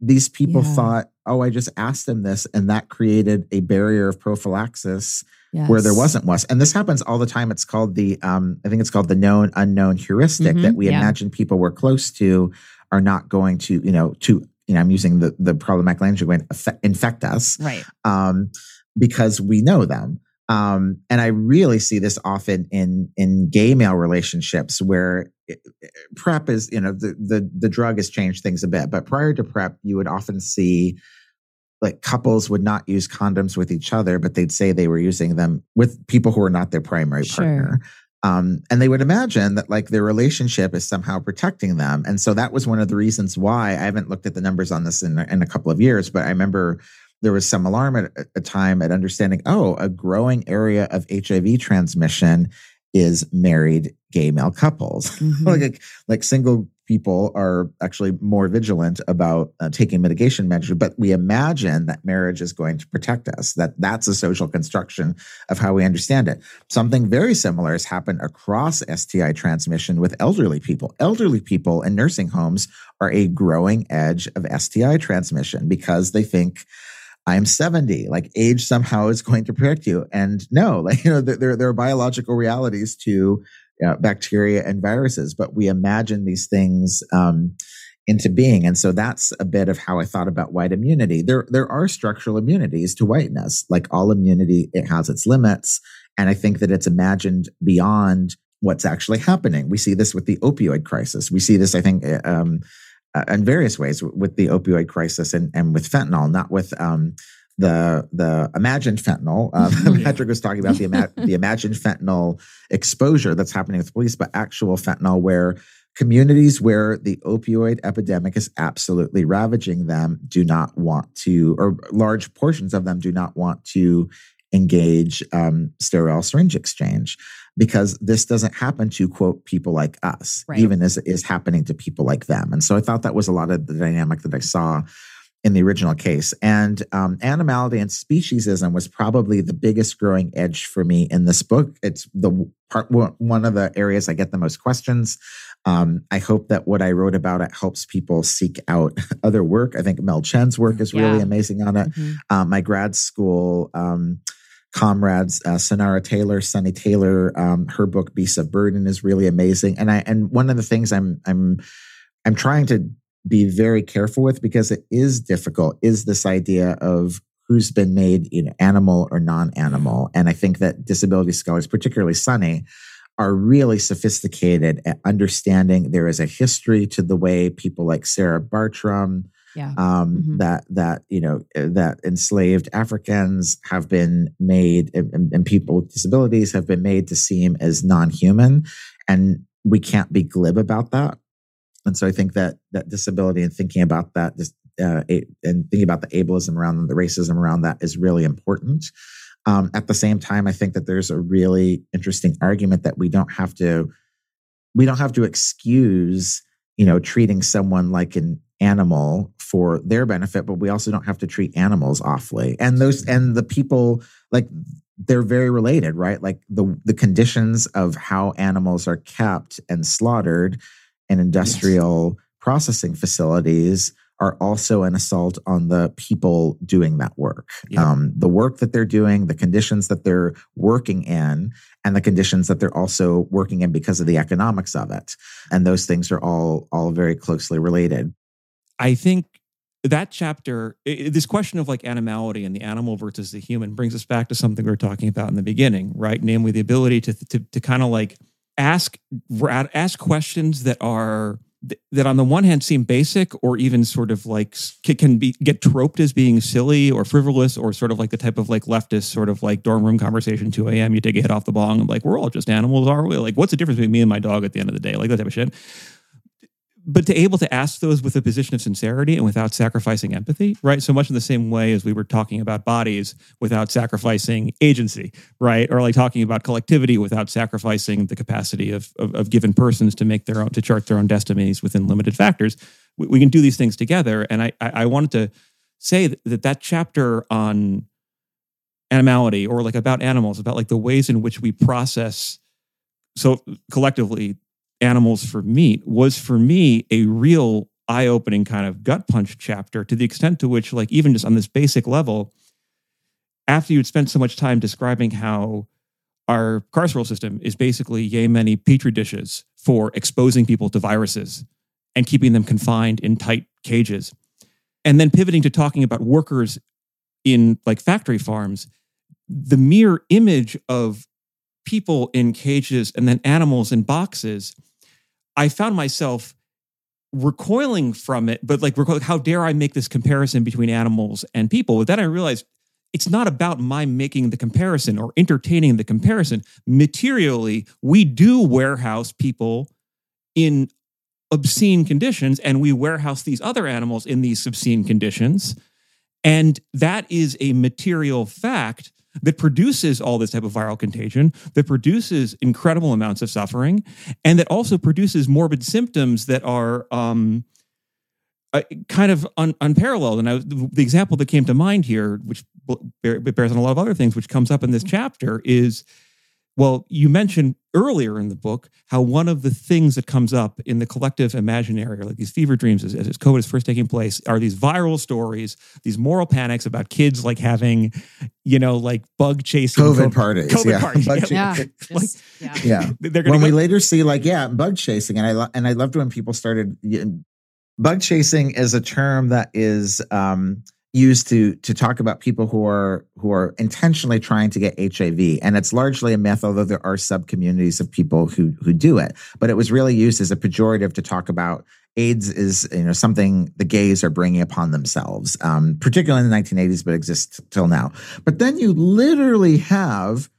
these people yeah. thought, oh, I just asked them this, and that created a barrier of prophylaxis yes. where there wasn't was. And this happens all the time. It's called the um, I think it's called the known unknown heuristic mm-hmm. that we yeah. imagine people we're close to are not going to, you know, to you know, I'm using the the problematic language when infect us, right? Um, because we know them. Um, and I really see this often in in gay male relationships where it, PrEP is, you know, the, the the drug has changed things a bit, but prior to PrEP, you would often see like couples would not use condoms with each other, but they'd say they were using them with people who are not their primary sure. partner. Um, and they would imagine that like their relationship is somehow protecting them. And so that was one of the reasons why I haven't looked at the numbers on this in, in a couple of years, but I remember there was some alarm at a time at understanding, oh, a growing area of HIV transmission is married gay male couples. Mm-hmm. like, like single people are actually more vigilant about uh, taking mitigation measures but we imagine that marriage is going to protect us that that's a social construction of how we understand it something very similar has happened across sti transmission with elderly people elderly people in nursing homes are a growing edge of sti transmission because they think I'm 70. Like age somehow is going to protect you. And no, like, you know, there, there are biological realities to uh, bacteria and viruses, but we imagine these things um, into being. And so that's a bit of how I thought about white immunity. There, there are structural immunities to whiteness. Like all immunity, it has its limits. And I think that it's imagined beyond what's actually happening. We see this with the opioid crisis. We see this, I think, uh, um, uh, in various ways with the opioid crisis and, and with fentanyl, not with um, the the imagined fentanyl. Um, Patrick was talking about the ima- the imagined fentanyl exposure that's happening with police, but actual fentanyl where communities where the opioid epidemic is absolutely ravaging them do not want to, or large portions of them do not want to engage um, sterile syringe exchange because this doesn't happen to quote people like us, right. even as it is happening to people like them. And so I thought that was a lot of the dynamic that I saw in the original case. And um, animality and speciesism was probably the biggest growing edge for me in this book. It's the part one of the areas I get the most questions. Um, I hope that what I wrote about it helps people seek out other work. I think Mel Chen's work is really yeah. amazing on it. Mm-hmm. Um, my grad school um, comrades, uh, Sunaura Taylor, Sunny Taylor, um, her book Beasts of Burden is really amazing. And I and one of the things I'm I'm I'm trying to be very careful with because it is difficult is this idea of who's been made you know animal or non-animal and i think that disability scholars particularly sunny are really sophisticated at understanding there is a history to the way people like Sarah Baartman yeah. um, mm-hmm. that that you know eh, that enslaved africans have been made and, and people with disabilities have been made to seem as non-human and we can't be glib about that and so I think that that disability and thinking about that uh, and thinking about the ableism around the racism around that is really important. Um, at the same time, I think that there's a really interesting argument that we don't have to we don't have to excuse you know treating someone like an animal for their benefit, but we also don't have to treat animals awfully. And those and the people like they're very related, right? Like the the conditions of how animals are kept and slaughtered and industrial yes. processing facilities are also an assault on the people doing that work. Yep. Um, the work that they're doing, the conditions that they're working in, and the conditions that they're also working in because of the economics of it. And those things are all all very closely related. I think that chapter, this question of like animality and the animal versus the human brings us back to something we were talking about in the beginning, right? Namely, the ability to to, to kind of like ask ask questions that are that on the one hand seem basic or even sort of like can be get troped as being silly or frivolous or sort of like the type of like leftist sort of like dorm room conversation 2 a.m. You take a hit off the bong and like we're all just animals, are we? Like what's the difference between me and my dog at the end of the day? Like that type of shit but to able to ask those with a position of sincerity and without sacrificing empathy, right? So much in the same way as we were talking about bodies without sacrificing agency, right? Or like talking about collectivity without sacrificing the capacity of, of, of given persons to make their own, to chart their own destinies within limited factors. We, we can do these things together. And I, I, I wanted to say that, that that chapter on animality or like about animals, about like the ways in which we process so collectively animals for meat was for me a real eye-opening kind of gut punch chapter to the extent to which like even just on this basic level after you'd spent so much time describing how our carceral system is basically yay many petri dishes for exposing people to viruses and keeping them confined in tight cages and then pivoting to talking about workers in like factory farms the mere image of people in cages and then animals in boxes I found myself recoiling from it, but like, how dare I make this comparison between animals and people? But then I realized it's not about my making the comparison or entertaining the comparison. Materially, we do warehouse people in obscene conditions and we warehouse these other animals in these obscene conditions. And that is a material fact that produces all this type of viral contagion, that produces incredible amounts of suffering, and that also produces morbid symptoms that are um, uh, kind of un- unparalleled. And I, the example that came to mind here, which bears on a lot of other things, which comes up in this chapter, is well, you mentioned earlier in the book how one of the things that comes up in the collective imaginary, or like these fever dreams as, as COVID is first taking place, are these viral stories, these moral panics about kids like having, you know, like bug chasing COVID, COVID parties. COVID yeah. parties. Bug yeah. Ch- like, yeah. yeah. They're when go- we later see like, yeah, bug chasing. And I, lo- and I loved when people started, bug chasing is a term that is, um, used to to talk about people who are who are intentionally trying to get HIV and it's largely a myth although there are sub communities of people who who do it. But it was really used as a pejorative to talk about AIDS is you know something the gays are bringing upon themselves um, particularly in the 1980s but exists till now. But then you literally have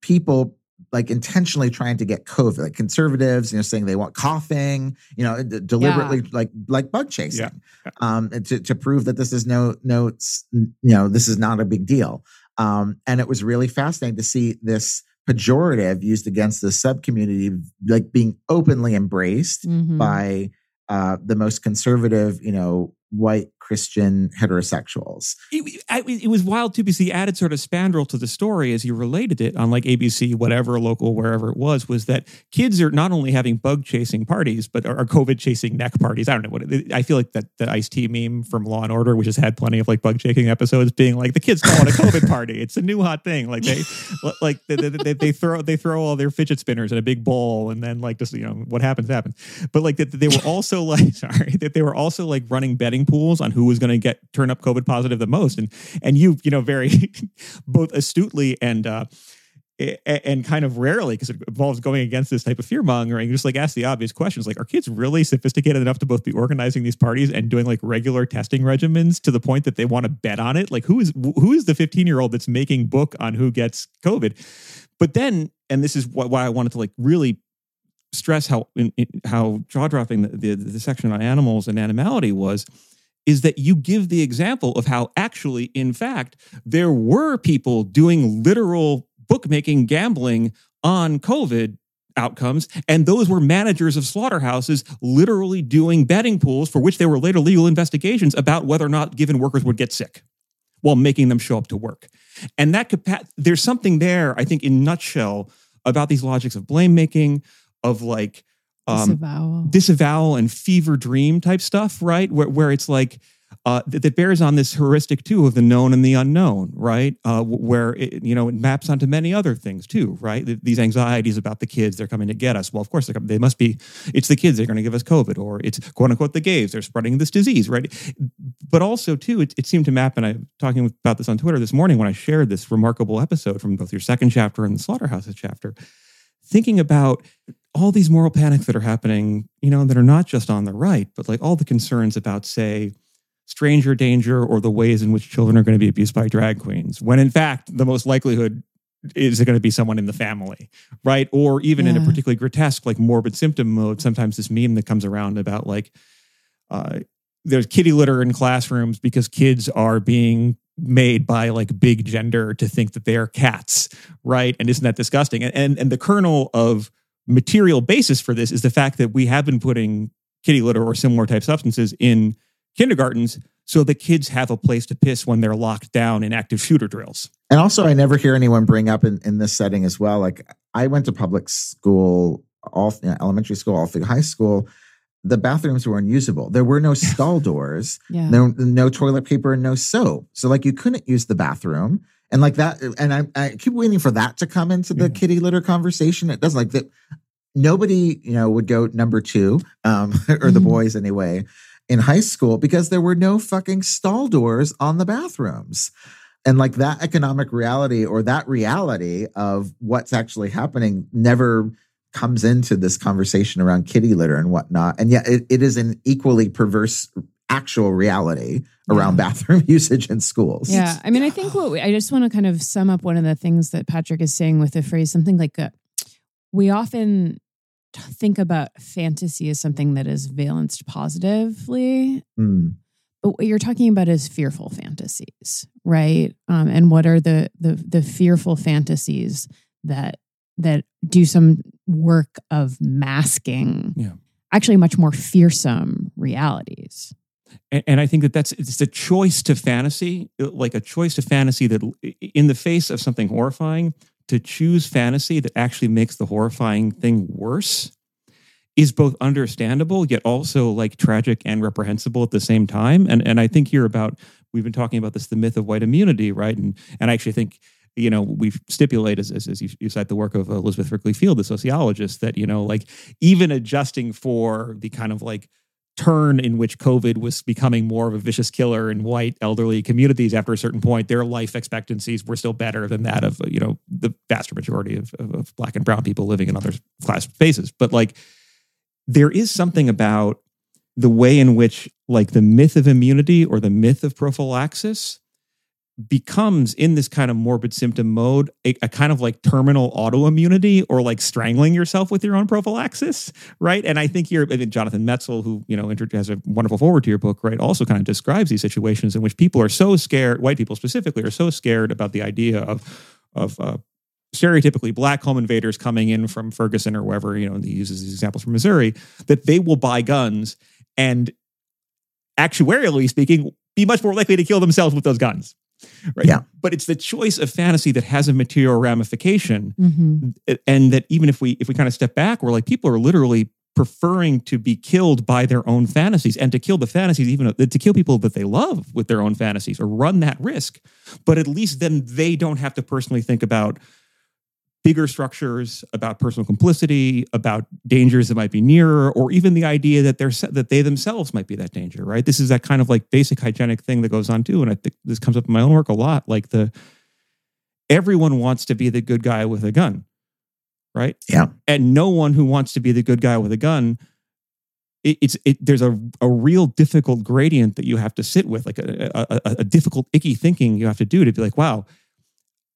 people like intentionally trying to get COVID, like conservatives, you know, saying they want coughing, you know, d- deliberately yeah. like like bug chasing, yeah. um, to to prove that this is no no, you know, this is not a big deal. Um, and it was really fascinating to see this pejorative used against the sub community, like being openly embraced mm-hmm. by uh, the most conservative, you know, white Christian heterosexuals. It, it, was wild too because he added sort of spandrel to the story as he related it on like ABC, whatever local, wherever it was, was that kids are not only having bug chasing parties, but are COVID chasing neck parties. I don't know what it, I feel like that the Ice T meme from Law and Order, which has had plenty of like bug chasing episodes, being like the kids call it a COVID party. It's a new hot thing. Like they like they, they, they, throw they throw all their fidget spinners in a big bowl, and then like just you know what happens happens. But like that they were also like sorry that they were also like running betting pools on who was going to get turn up COVID positive the most. And and you you know very both astutely and uh, and kind of rarely because it involves going against this type of fear mongering just like ask the obvious questions like are kids really sophisticated enough to both be organizing these parties and doing like regular testing regimens to the point that they want to bet on it like who is who is the 15 year old that's making book on who gets covid but then and this is why i wanted to like really stress how in, in, how jaw dropping the, the, the section on animals and animality was is that you give the example of how actually, in fact, there were people doing literal bookmaking, gambling on COVID outcomes. And those were managers of slaughterhouses literally doing betting pools for which there were later legal investigations about whether or not given workers would get sick while making them show up to work. And that capa- there's something there, I think, in nutshell, about these logics of blame making, of like um, disavowal. disavowal and fever dream type stuff, right? Where, where it's like, uh, that, that, bears on this heuristic too of the known and the unknown, right? Uh, where it, you know it maps onto many other things too, right? These anxieties about the kids they're coming to get us. Well, of course they must be. It's the kids they're going to give us COVID, or it's quote unquote the gays they're spreading this disease, right? But also too, it, it seemed to map, and I'm talking about this on Twitter this morning when I shared this remarkable episode from both your second chapter and the slaughterhouses chapter, thinking about all these moral panics that are happening, you know, that are not just on the right, but like all the concerns about, say, stranger danger or the ways in which children are going to be abused by drag queens, when in fact, the most likelihood is it going to be someone in the family, right? Or even yeah. in a particularly grotesque, like morbid symptom mode, sometimes this meme that comes around about like, uh, there's kitty litter in classrooms because kids are being made by like big gender to think that they are cats, right? And isn't that disgusting? And, and and the kernel of material basis for this is the fact that we have been putting kitty litter or similar type substances in kindergartens so the kids have a place to piss when they're locked down in active shooter drills. And also, I never hear anyone bring up in, in this setting as well. Like, I went to public school, all you know, elementary school, all through high school. The bathrooms were unusable. There were no stall doors, yeah. no, no toilet paper, and no soap. So, like, you couldn't use the bathroom. And like that, and I, I keep waiting for that to come into the yeah. kitty litter conversation. It does like that. Nobody, you know, would go number two, um, or the mm-hmm. boys anyway, in high school because there were no fucking stall doors on the bathrooms. And like that economic reality or that reality of what's actually happening never comes into this conversation around kitty litter and whatnot. And yet it, it is an equally perverse actual reality around yeah. bathroom usage in schools. Yeah. I mean, I think what we, I just want to kind of sum up one of the things that Patrick is saying with the phrase something like a, uh, we often think about fantasy as something that is valenced positively. Mm. But what you're talking about is fearful fantasies, right? Um, and what are the the the fearful fantasies that that do some work of masking yeah. actually much more fearsome realities? And, and I think that that's it's a choice to fantasy, uh, like a choice to fantasy that in the face of something horrifying, to choose fantasy that actually makes the horrifying thing worse is both understandable yet also like tragic and reprehensible at the same time. And and I think here about we've been talking about this the myth of white immunity, right? And and I actually think you know we stipulate stipulated as, as, you, you cite the work of uh, Elizabeth Wrigley-Field, the sociologist, that you know like even adjusting for the kind of like turn in which COVID was becoming more of a vicious killer in white elderly communities after a certain point, their life expectancies were still better than that of uh, you know the vast majority of, of, of black and brown people living in other class spaces. But like, there is something about the way in which like the myth of immunity or the myth of prophylaxis becomes in this kind of morbid symptom mode a, a, kind of like terminal autoimmunity or like strangling yourself with your own prophylaxis right? And i think here I mean, jonathan metzl who you know has a wonderful foreword to your book right also kind of describes these situations in which people are so scared white people specifically are so scared about the idea of of uh, stereotypically black home invaders coming in from ferguson or wherever you know and he uses these examples from missouri that they will buy guns and actuarially speaking be much more likely to kill themselves with those guns right? Yeah. But it's the choice of fantasy that has a material ramification, mm-hmm. and that even if we if we kind of step back, we're like people are literally preferring to be killed by their own fantasies and to kill the fantasies even to kill people that they love with their own fantasies or run that risk but at least then they don't have to personally think about bigger structures, about personal complicity, about dangers that might be nearer, or even the idea that they're that they themselves might be that danger. Right? This is that kind of like basic hygienic thing that goes on too, and I think this comes up in my own work a lot. Like the everyone wants to be the good guy with a gun, right? Yeah, and no one who wants to be the good guy with a gun. It, it's it, there's a, a real difficult gradient that you have to sit with, like a, a, a difficult icky thinking you have to do to be like, wow,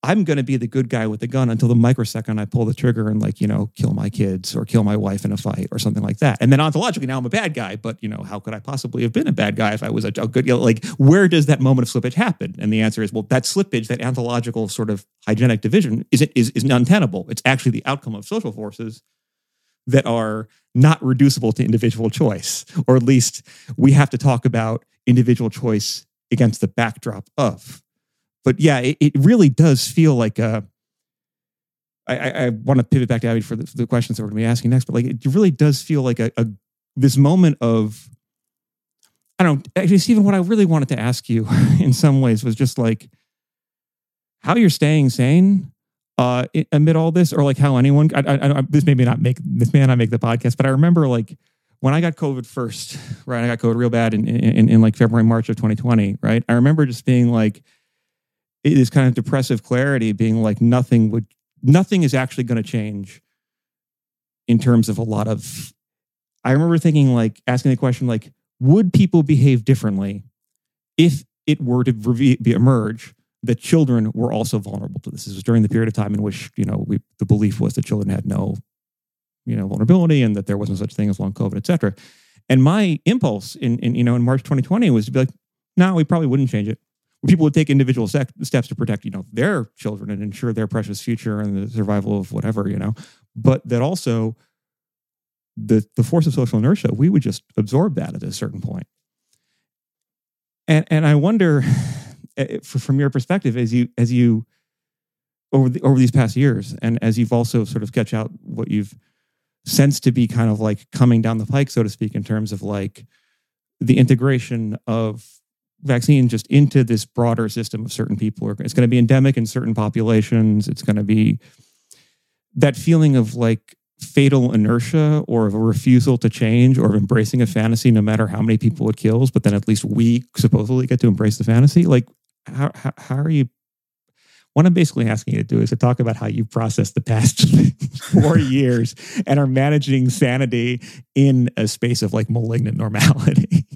I'm going to be the good guy with the gun until the microsecond I pull the trigger and like, you know, kill my kids or kill my wife in a fight or something like that. And then ontologically, now I'm a bad guy, but you know, how could I possibly have been a bad guy if I was a, a good, you know, like, where does that moment of slippage happen? And the answer is, well, that slippage, that ontological sort of hygienic division is, is, is untenable. It's actually the outcome of social forces that are not reducible to individual choice, or at least we have to talk about individual choice against the backdrop of but yeah, it, it really does feel like a. I, I, I want to pivot back to Abby for the, for the questions that we're going to be asking next, but like it really does feel like a, a this moment of I don't. Actually, Steven, what I really wanted to ask you in some ways was just like how you're staying sane uh, amid all this, or like how anyone. I, I, I, this may not make this may not make the podcast, but I remember like when I got COVID first, right? I got COVID real bad in, in, in like February, March of 2020, right? I remember just being like, this kind of depressive clarity being like nothing would nothing is actually going to change in terms of a lot of i remember thinking like asking the question like would people behave differently if it were to re- emerge that children were also vulnerable to this? This was during the period of time in which you know we, the belief was that children had no you know vulnerability and that there wasn't such thing as long covid et cetera. And my impulse in, in you know in march 2020 was to be like no we probably wouldn't change it people would take individual sec- steps to protect, you know, their children and ensure their precious future and the survival of whatever, you know, but that also the the force of social inertia, we would just absorb that at a certain point. And and I wonder, eh, from your perspective, as you as you over the, over these past years, and as you've also sort of sketched out what you've sensed to be kind of like coming down the pike, so to speak, in terms of like the integration of vaccine just into this broader system of certain people. It's going to be endemic in certain populations. It's going to be that feeling of like fatal inertia or of a refusal to change or of embracing a fantasy no matter how many people it kills, but then at least we supposedly get to embrace the fantasy. Like, how, how, how are you? What I'm basically asking you to do is to talk about how you processed the past four years and are managing sanity in a space of like malignant normality.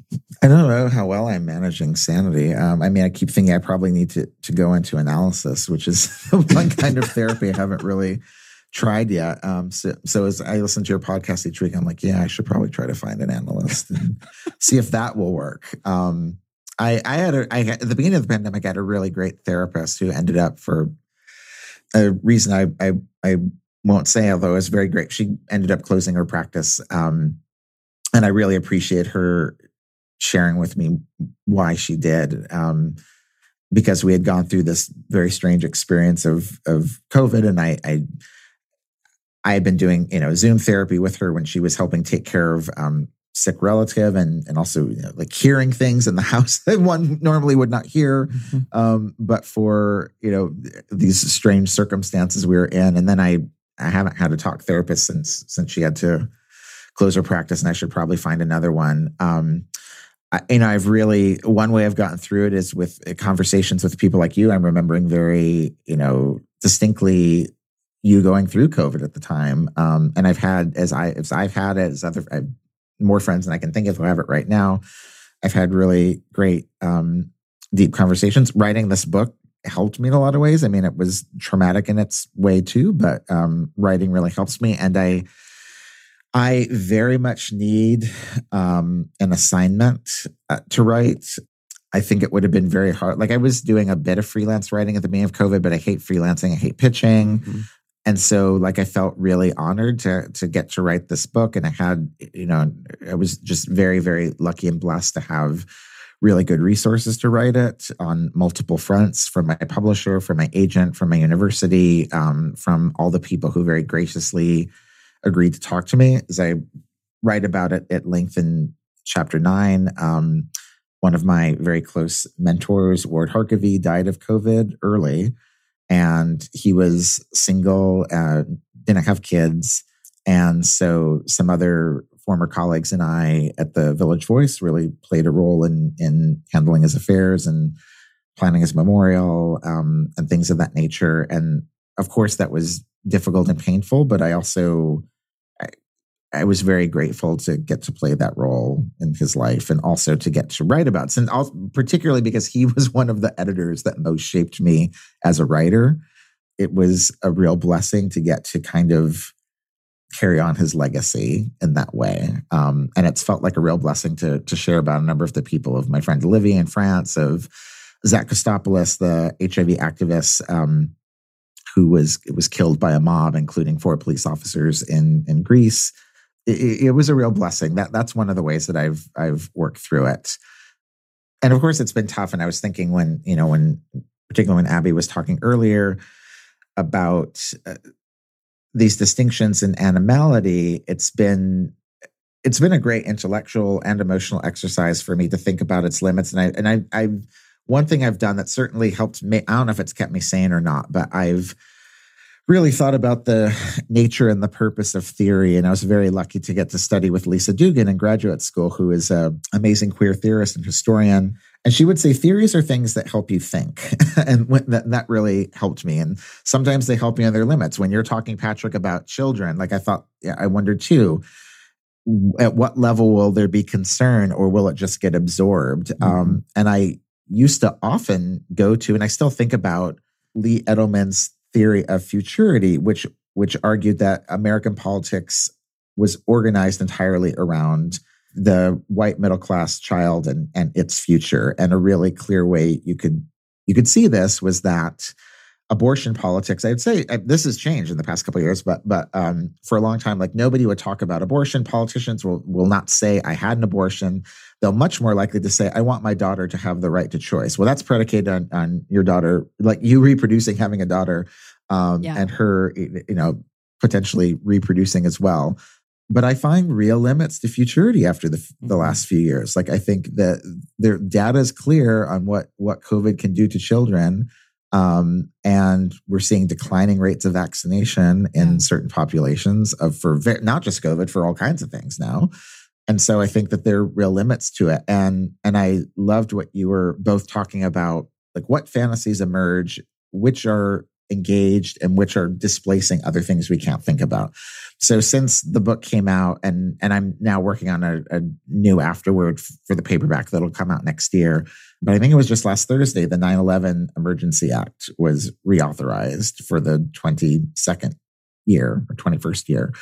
I don't know how well I'm managing sanity. Um, I mean, I keep thinking I probably need to to go into analysis, which is one kind of therapy I haven't really tried yet. Um, so, so as I listen to your podcast each week, I'm like, yeah, I should probably try to find an analyst and see if that will work. Um, I, I had a, I, at the beginning of the pandemic, I had a really great therapist who ended up for a reason I, I, I won't say, although it was very great. She ended up closing her practice. Um, and I really appreciate her sharing with me why she did. Um, because we had gone through this very strange experience of of COVID, and I, I I had been doing, you know, Zoom therapy with her when she was helping take care of um, sick relative and and also you know, like hearing things in the house that one normally would not hear. Mm-hmm. Um, but for you know these strange circumstances we were in, and then I I haven't had a talk therapist since since she had to close her practice, and I should probably find another one. Um, I, you know, I've really one way I've gotten through it is with uh, conversations with people like you. I'm remembering very, you know, distinctly you going through COVID at the time. Um, and I've had as I as I've had as other I've more friends than I can think of who have it right now. I've had really great um, deep conversations. Writing this book helped me in a lot of ways. I mean, it was traumatic in its way too, but um, writing really helps me. And I I very much need um, an assignment uh, to write. I think it would have been very hard. Like I was doing a bit of freelance writing at the beginning of COVID, but I hate freelancing. I hate pitching. Mm-hmm and so like i felt really honored to to get to write this book and i had you know i was just very very lucky and blessed to have really good resources to write it on multiple fronts from my publisher from my agent from my university um, from all the people who very graciously agreed to talk to me as i write about it at length in chapter nine um, one of my very close mentors ward harkavy died of covid early and he was single, uh, didn't have kids. And so some other former colleagues and I at the Village Voice really played a role in, in handling his affairs and planning his memorial um, and things of that nature. And of course, that was difficult and painful, but I also I was very grateful to get to play that role in his life and also to get to write about also, particularly because he was one of the editors that most shaped me as a writer. It was a real blessing to get to kind of carry on his legacy in that way. Um, and it's felt like a real blessing to, to share about a number of the people of my friend Olivier in France, of Zak Kostopoulos, the HIV activist, um, who was was killed by a mob, including four police officers in in Greece it, it was a real blessing. That that's one of the ways that I've I've worked through it. And of course, it's been tough. And I was thinking when you know when particularly when Abby was talking earlier about uh, these distinctions in animality, it's been it's been a great intellectual and emotional exercise for me to think about its limits. And I and I I one thing I've done that certainly helped me. I don't know if it's kept me sane or not, but I've really thought about the nature and the purpose of theory. And I was very lucky to get to study with Lisa Duggan in graduate school, who is an amazing queer theorist and historian. And she would say theories are things that help you think. and that, that really helped me. And sometimes they help me on their limits. When you're talking, Patrick, about children, like I thought, yeah, I wondered too, at what level will there be concern or will it just get absorbed? Mm-hmm. Um, and I used to often go to, and I still think about Lee Edelman's theory of futurity, which which argued that American politics was organized entirely around the white middle class child and and its future. And a really clear way you could you could see this was that abortion politics i'd say uh, this has changed in the past couple years but but um, for a long time like nobody would talk about abortion politicians will will not say i had an abortion they'll much more likely to say i want my daughter to have the right to choice well that's predicated on on your daughter like you reproducing having a daughter um, yeah. and her you know potentially reproducing as well but I find real limits to futurity after the, the mm-hmm. last few years. Like I think that their data is clear on what what COVID can do to children, um, and we're seeing declining rates of vaccination in yeah. certain populations of for ve- not just COVID for all kinds of things now. And so I think that there are real limits to it. And and I loved what you were both talking about, like what fantasies emerge, which are engaged and which are displacing other things we can't think about. So since the book came out and and I'm now working on a, a new afterword for the paperback that'll come out next year. But I think it was just last Thursday, the 9-11 Emergency Act was reauthorized for the 22nd year or 21st year.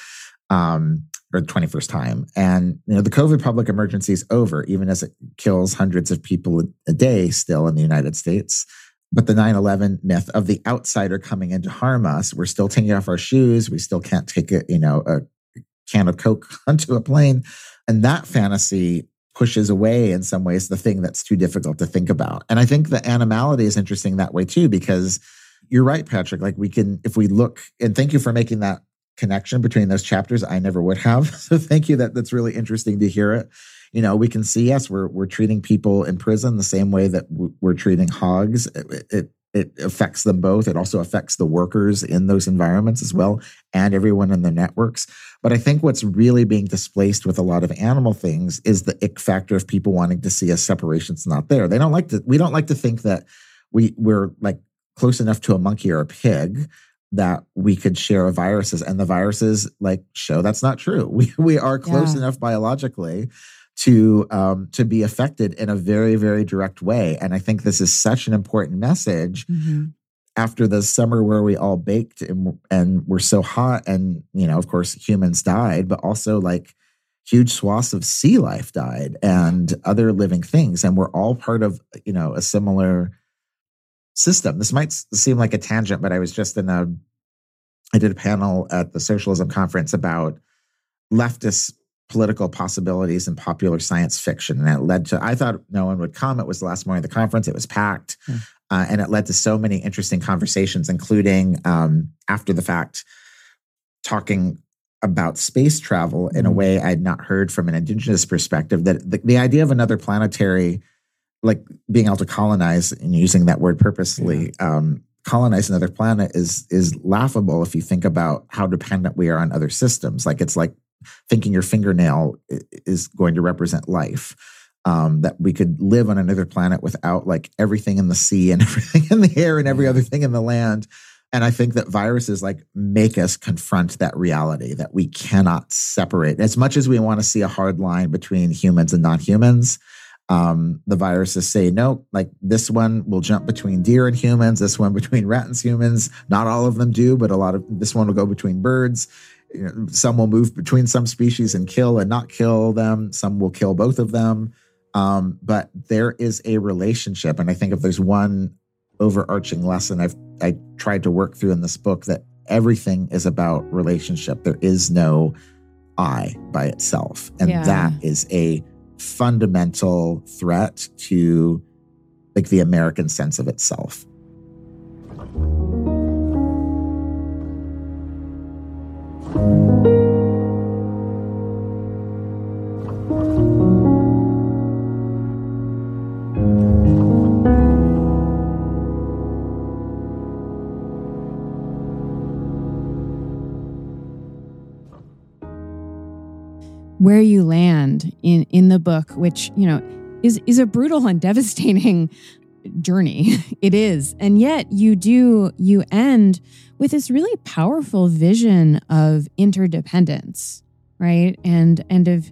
Um, or 21st time. And you know, the COVID public emergency is over, even as it kills hundreds of people a day still in the United States. But the 9 11 myth of the outsider coming in to harm us, we're still taking off our shoes. We still can't take a, you know, a can of Coke onto a plane. And that fantasy pushes away in some ways the thing that's too difficult to think about. And I think the animality is interesting that way too, because you're right, Patrick. Like we can, if we look, and thank you for making that connection between those chapters. I never would have. So thank you. That that's really interesting to hear it you know, we can see yes, we're we're treating people in prison the same way that we're treating hogs. It, it, it affects them both. It also affects the workers in those environments as well, and everyone in the networks. But I think what's really being displaced with a lot of animal things is the ick factor of people wanting to see a separation. separation's not there. They don't like to. We don't like to think that we we're like close enough to a monkey or a pig that we could share viruses and the viruses like show that's not true we we are close yeah. enough biologically to um, to be affected in a very very direct way. And i think this is such an important message mm-hmm. after the summer where we all baked and and we're so hot and you know of course humans died but also like huge swaths of sea life died and other living things. And we're all part of you know a similar system. This might seem like a tangent but i was just in a i did a panel at the socialism conference about leftists political possibilities in popular science fiction. And it led to, I thought no one would come. It was the last morning of the conference, it was packed. Mm. Uh, and it led to so many interesting conversations, including um, after the fact, talking about space travel in a hmm. way I'd not heard from an indigenous perspective. That the, the idea of another planetary, like being able to colonize and using that word purposely, yeah. um, colonize another planet is is laughable if you think about how dependent we are on other systems. Like it's like thinking your fingernail is going to represent life. Um, that we could live on another planet without like everything in the sea and everything in the air and every other thing in the land. And I think that viruses like make us confront that reality that we cannot separate. As much as we want to see a hard line between humans and non-humans, um, the viruses say no. Like this one will jump between deer and humans. This one between rat and humans. Not all of them do, but a lot of this one will go between birds you know, some will move between some species and kill and not kill them. Some will kill both of them. Um, but there is a relationship, and I think if there's one overarching lesson I've I tried to work through in this book that everything is about relationship. There is no I by itself, and yeah. that is a fundamental threat to like the American sense of itself. Where you land in in the book which you know is is a brutal and devastating journey. It is. And yet you do you end with this really powerful vision of interdependence right? And and of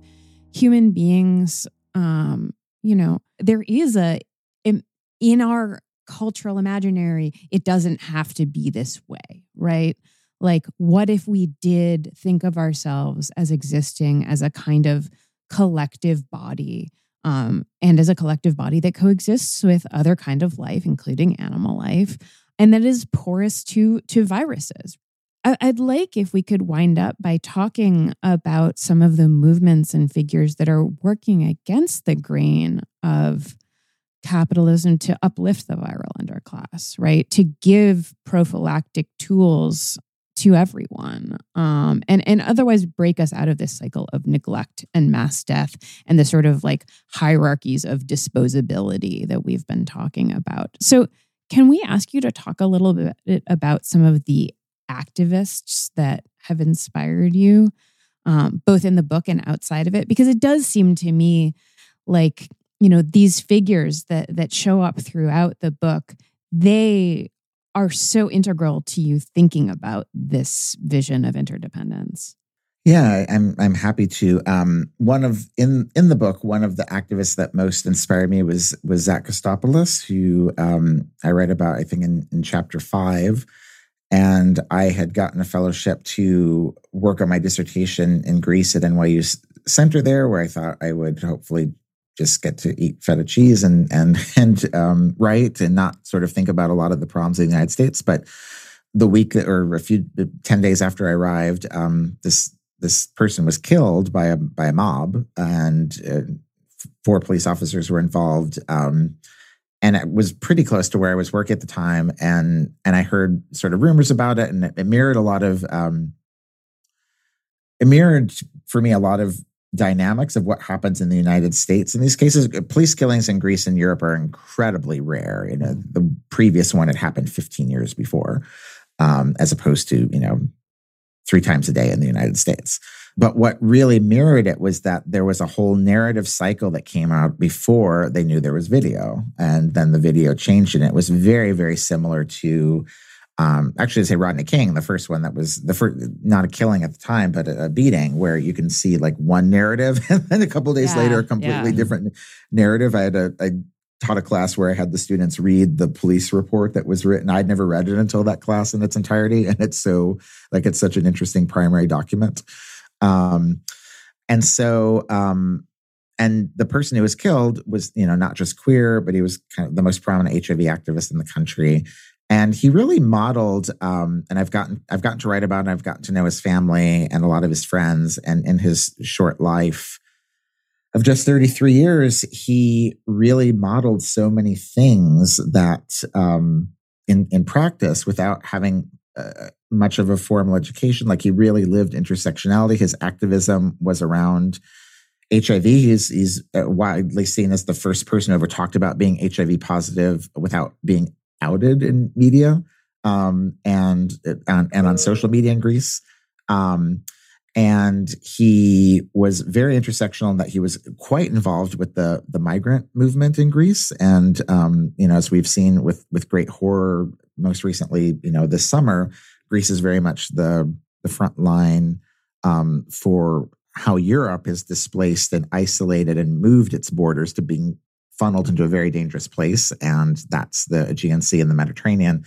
human beings um you know there is a in, in our cultural imaginary it doesn't have to be this way right? Like what if we did think of ourselves as existing as a kind of collective body um, and as a collective body that coexists with other kind of life including animal life and that is porous to to viruses I'd like if we could wind up by talking about some of the movements and figures that are working against the grain of capitalism to uplift the viral underclass, right? To give prophylactic tools to everyone um, and and otherwise break us out of this cycle of neglect and mass death and the sort of like hierarchies of disposability that we've been talking about. So can we ask you to talk a little bit about some of the activists that have inspired you um, both in the book and outside of it? Because it does seem to me like you know these figures that that show up throughout the book they are so integral to you thinking about this vision of interdependence. Yeah, I'm I'm happy to. Um, one of in in the book, one of the activists that most inspired me was was Zak Kostopoulos, who um, I write about. I think in, in chapter five, and I had gotten a fellowship to work on my dissertation in Greece at NYU Center there, where I thought I would hopefully just get to eat feta cheese and and and um, write and not sort of think about a lot of the problems in the United States. But the week or a few ten days after I arrived, um, this this person was killed by a by a mob, and uh, four police officers were involved. Um, and it was pretty close to where I was working at the time, and and I heard sort of rumors about it, and it, mirrored a lot of um, it mirrored for me a lot of dynamics of what happens in the United States in these cases. Police killings in Greece and Europe are incredibly rare. You know, the previous one had happened 15 years before, um, as opposed to you know three times a day in the United States. But what really mirrored it was that there was a whole narrative cycle that came out before they knew there was video. And then the video changed, and it was very, very similar to um, actually, say Rodney King, the first one that was the first, not a killing at the time, but a, a beating, where you can see like one narrative, and then a couple days yeah, later, a completely yeah. different narrative. I had a, I taught a class where I had the students read the police report that was written. I'd never read it until that class in its entirety. And it's so like it's such an interesting primary document. Um, and so um, and the person who was killed was, you know, not just queer, but he was kind of the most prominent HIV activist in the country. And he really modeled, um, and I've gotten I've gotten to write about and I've gotten to know his family and a lot of his friends. And in his short life, of just 33 years, he really modeled so many things that um, in, in practice without having uh, much of a formal education. Like he really lived intersectionality. His activism was around HIV. He's, he's uh, widely seen as the first person who ever talked about being HIV positive without being outed in media um, and, and, and on social media in Greece. Um, and he was very intersectional in that he was quite involved with the the migrant movement in Greece, and um, you know, as we've seen with with great horror, most recently, you know, this summer, Greece is very much the the front line um, for how Europe is displaced and isolated and moved its borders to being funneled into a very dangerous place, and that's the Aegean Sea and the Mediterranean.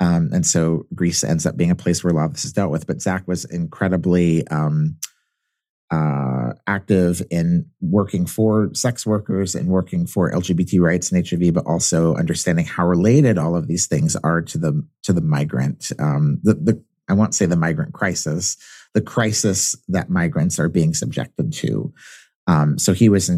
Um, and so Greece ends up being a place where a lot of this is dealt with. But Zak was incredibly um, uh, active in working for sex workers and working for LGBT rights and HIV, but also understanding how related all of these things are to the to the migrant. Um, the, the I won't say the migrant crisis, the crisis that migrants are being subjected to. Um, so he was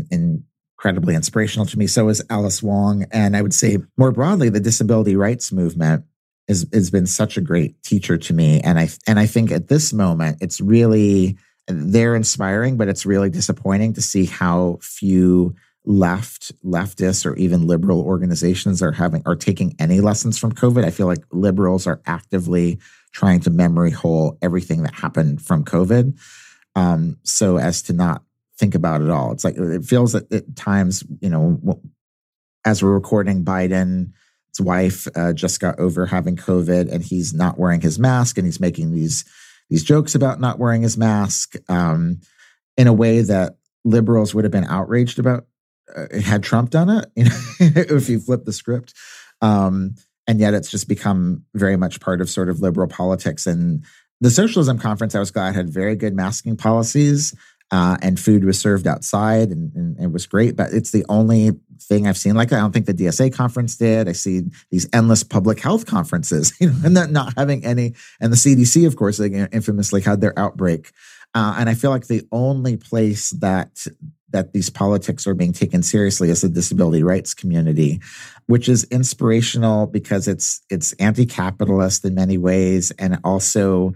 incredibly inspirational to me. So is Alice Wong, and I would say more broadly, the disability rights movement has, has been such a great teacher to me. And I and I think at this moment it's really they're inspiring, but it's really disappointing to see how few left leftists or even liberal organizations are having are taking any lessons from COVID. I feel like liberals are actively trying to memory hole everything that happened from COVID, um, so as to not think about it all. It's like it feels that at times, you know, as we're recording, Biden's wife uh, just got over having COVID, and he's not wearing his mask, and he's making these these jokes about not wearing his mask um, in a way that liberals would have been outraged about uh, had Trump done it. You know, if you flip the script, um, and yet it's just become very much part of sort of liberal politics. And the socialism conference, I was glad had very good masking policies uh, and food was served outside and, and, it was great. But it's the only thing I've seen like. I don't think the DSA conference did. I see these endless public health conferences, you know, and not having any. And the CDC, of course, they infamously had their outbreak. Uh, and I feel like the only place that that these politics are being taken seriously is the disability rights community, which is inspirational because it's it's anti-capitalist in many ways, and also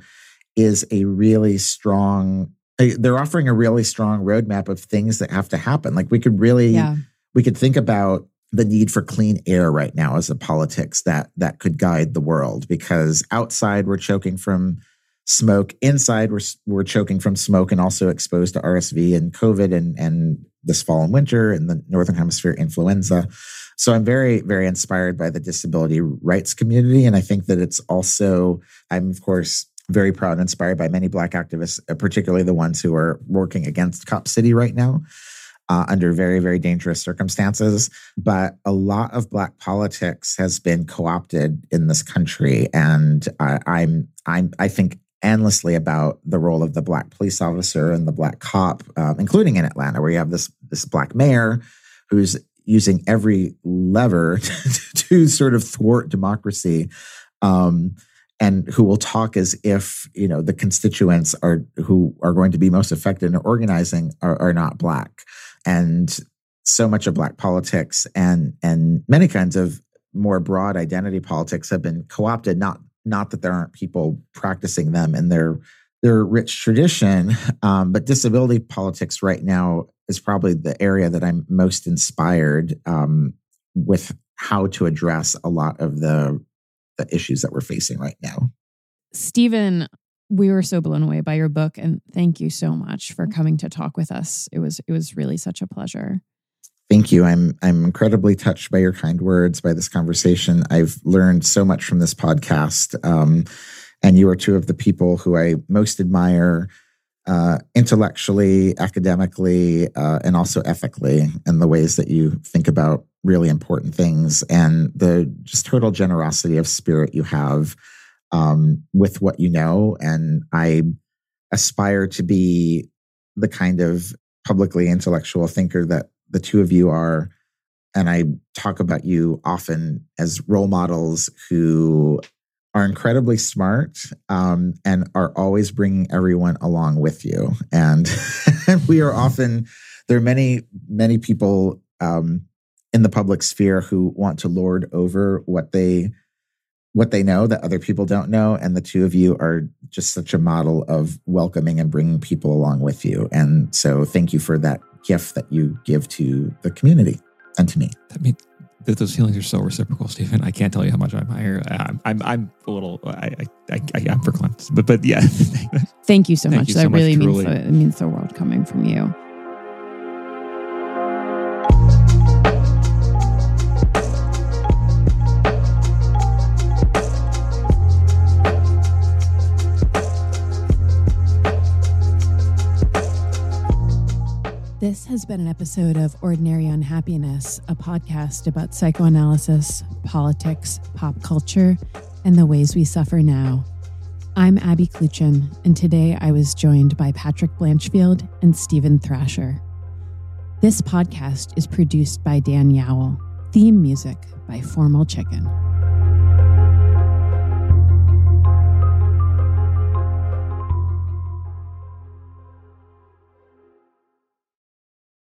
is a really strong they're offering a really strong roadmap of things that have to happen. Like we could really, yeah. we could think about the need for clean air right now as a politics that that could guide the world because outside we're choking from smoke inside we're we're choking from smoke and also exposed to RSV and covid and and this fall and winter and the northern hemisphere influenza so I'm very, very inspired by the disability rights community. And I think that it's also, I'm of course very proud and inspired by many Black activists, uh, particularly the ones who are working against Cop City right now. Uh, under very, very dangerous circumstances. But a lot of Black politics has been co-opted in this country, and I, I'm, I'm, I think endlessly about the role of the Black police officer and the Black cop, um, including in Atlanta, where you have this this Black mayor who's using every lever to sort of thwart democracy. Um, and who will talk as if you know the constituents are who are going to be most affected in organizing are, are not black. And so much of black politics and and many kinds of more broad identity politics have been co-opted not not that there aren't people practicing them in their their rich tradition um, but disability politics right now is probably the area that i'm most inspired um, with how to address a lot of the the issues that we're facing right now. Steven, we were so blown away by your book and thank you so much for coming to talk with us. It was it was really such a pleasure. Thank you. I'm I'm incredibly touched by your kind words, by this conversation. I've learned so much from this podcast. Um, and you are two of the people who I most admire uh, intellectually, academically, uh, and also ethically in the ways that you think about really important things and the just total generosity of spirit you have um, with what you know. And I aspire to be the kind of publicly intellectual thinker that the two of you are. And I talk about you often as role models who are incredibly smart um, and are always bringing everyone along with you. And we are often, there are many, many people um, in the public sphere who want to lord over what they what they know that other people don't know. And the two of you are just such a model of welcoming and bringing people along with you. And so thank you for that gift that you give to the community and to me. I mean those feelings are so reciprocal steven. I can't tell you how much i admire uh, i'm i'm, I'm a little uh, i i, I am verklempt but but yeah. Thank you so thank much. you that so really much, means so, it means the world coming from you This has been an episode of Ordinary Unhappiness, a podcast about psychoanalysis, politics, pop culture, and the ways we suffer now. I'm Abby Kluchin, and today I was joined by Patrick Blanchfield and Steven Thrasher. This podcast is produced by Dan Yowell, theme music by Formal Chicken.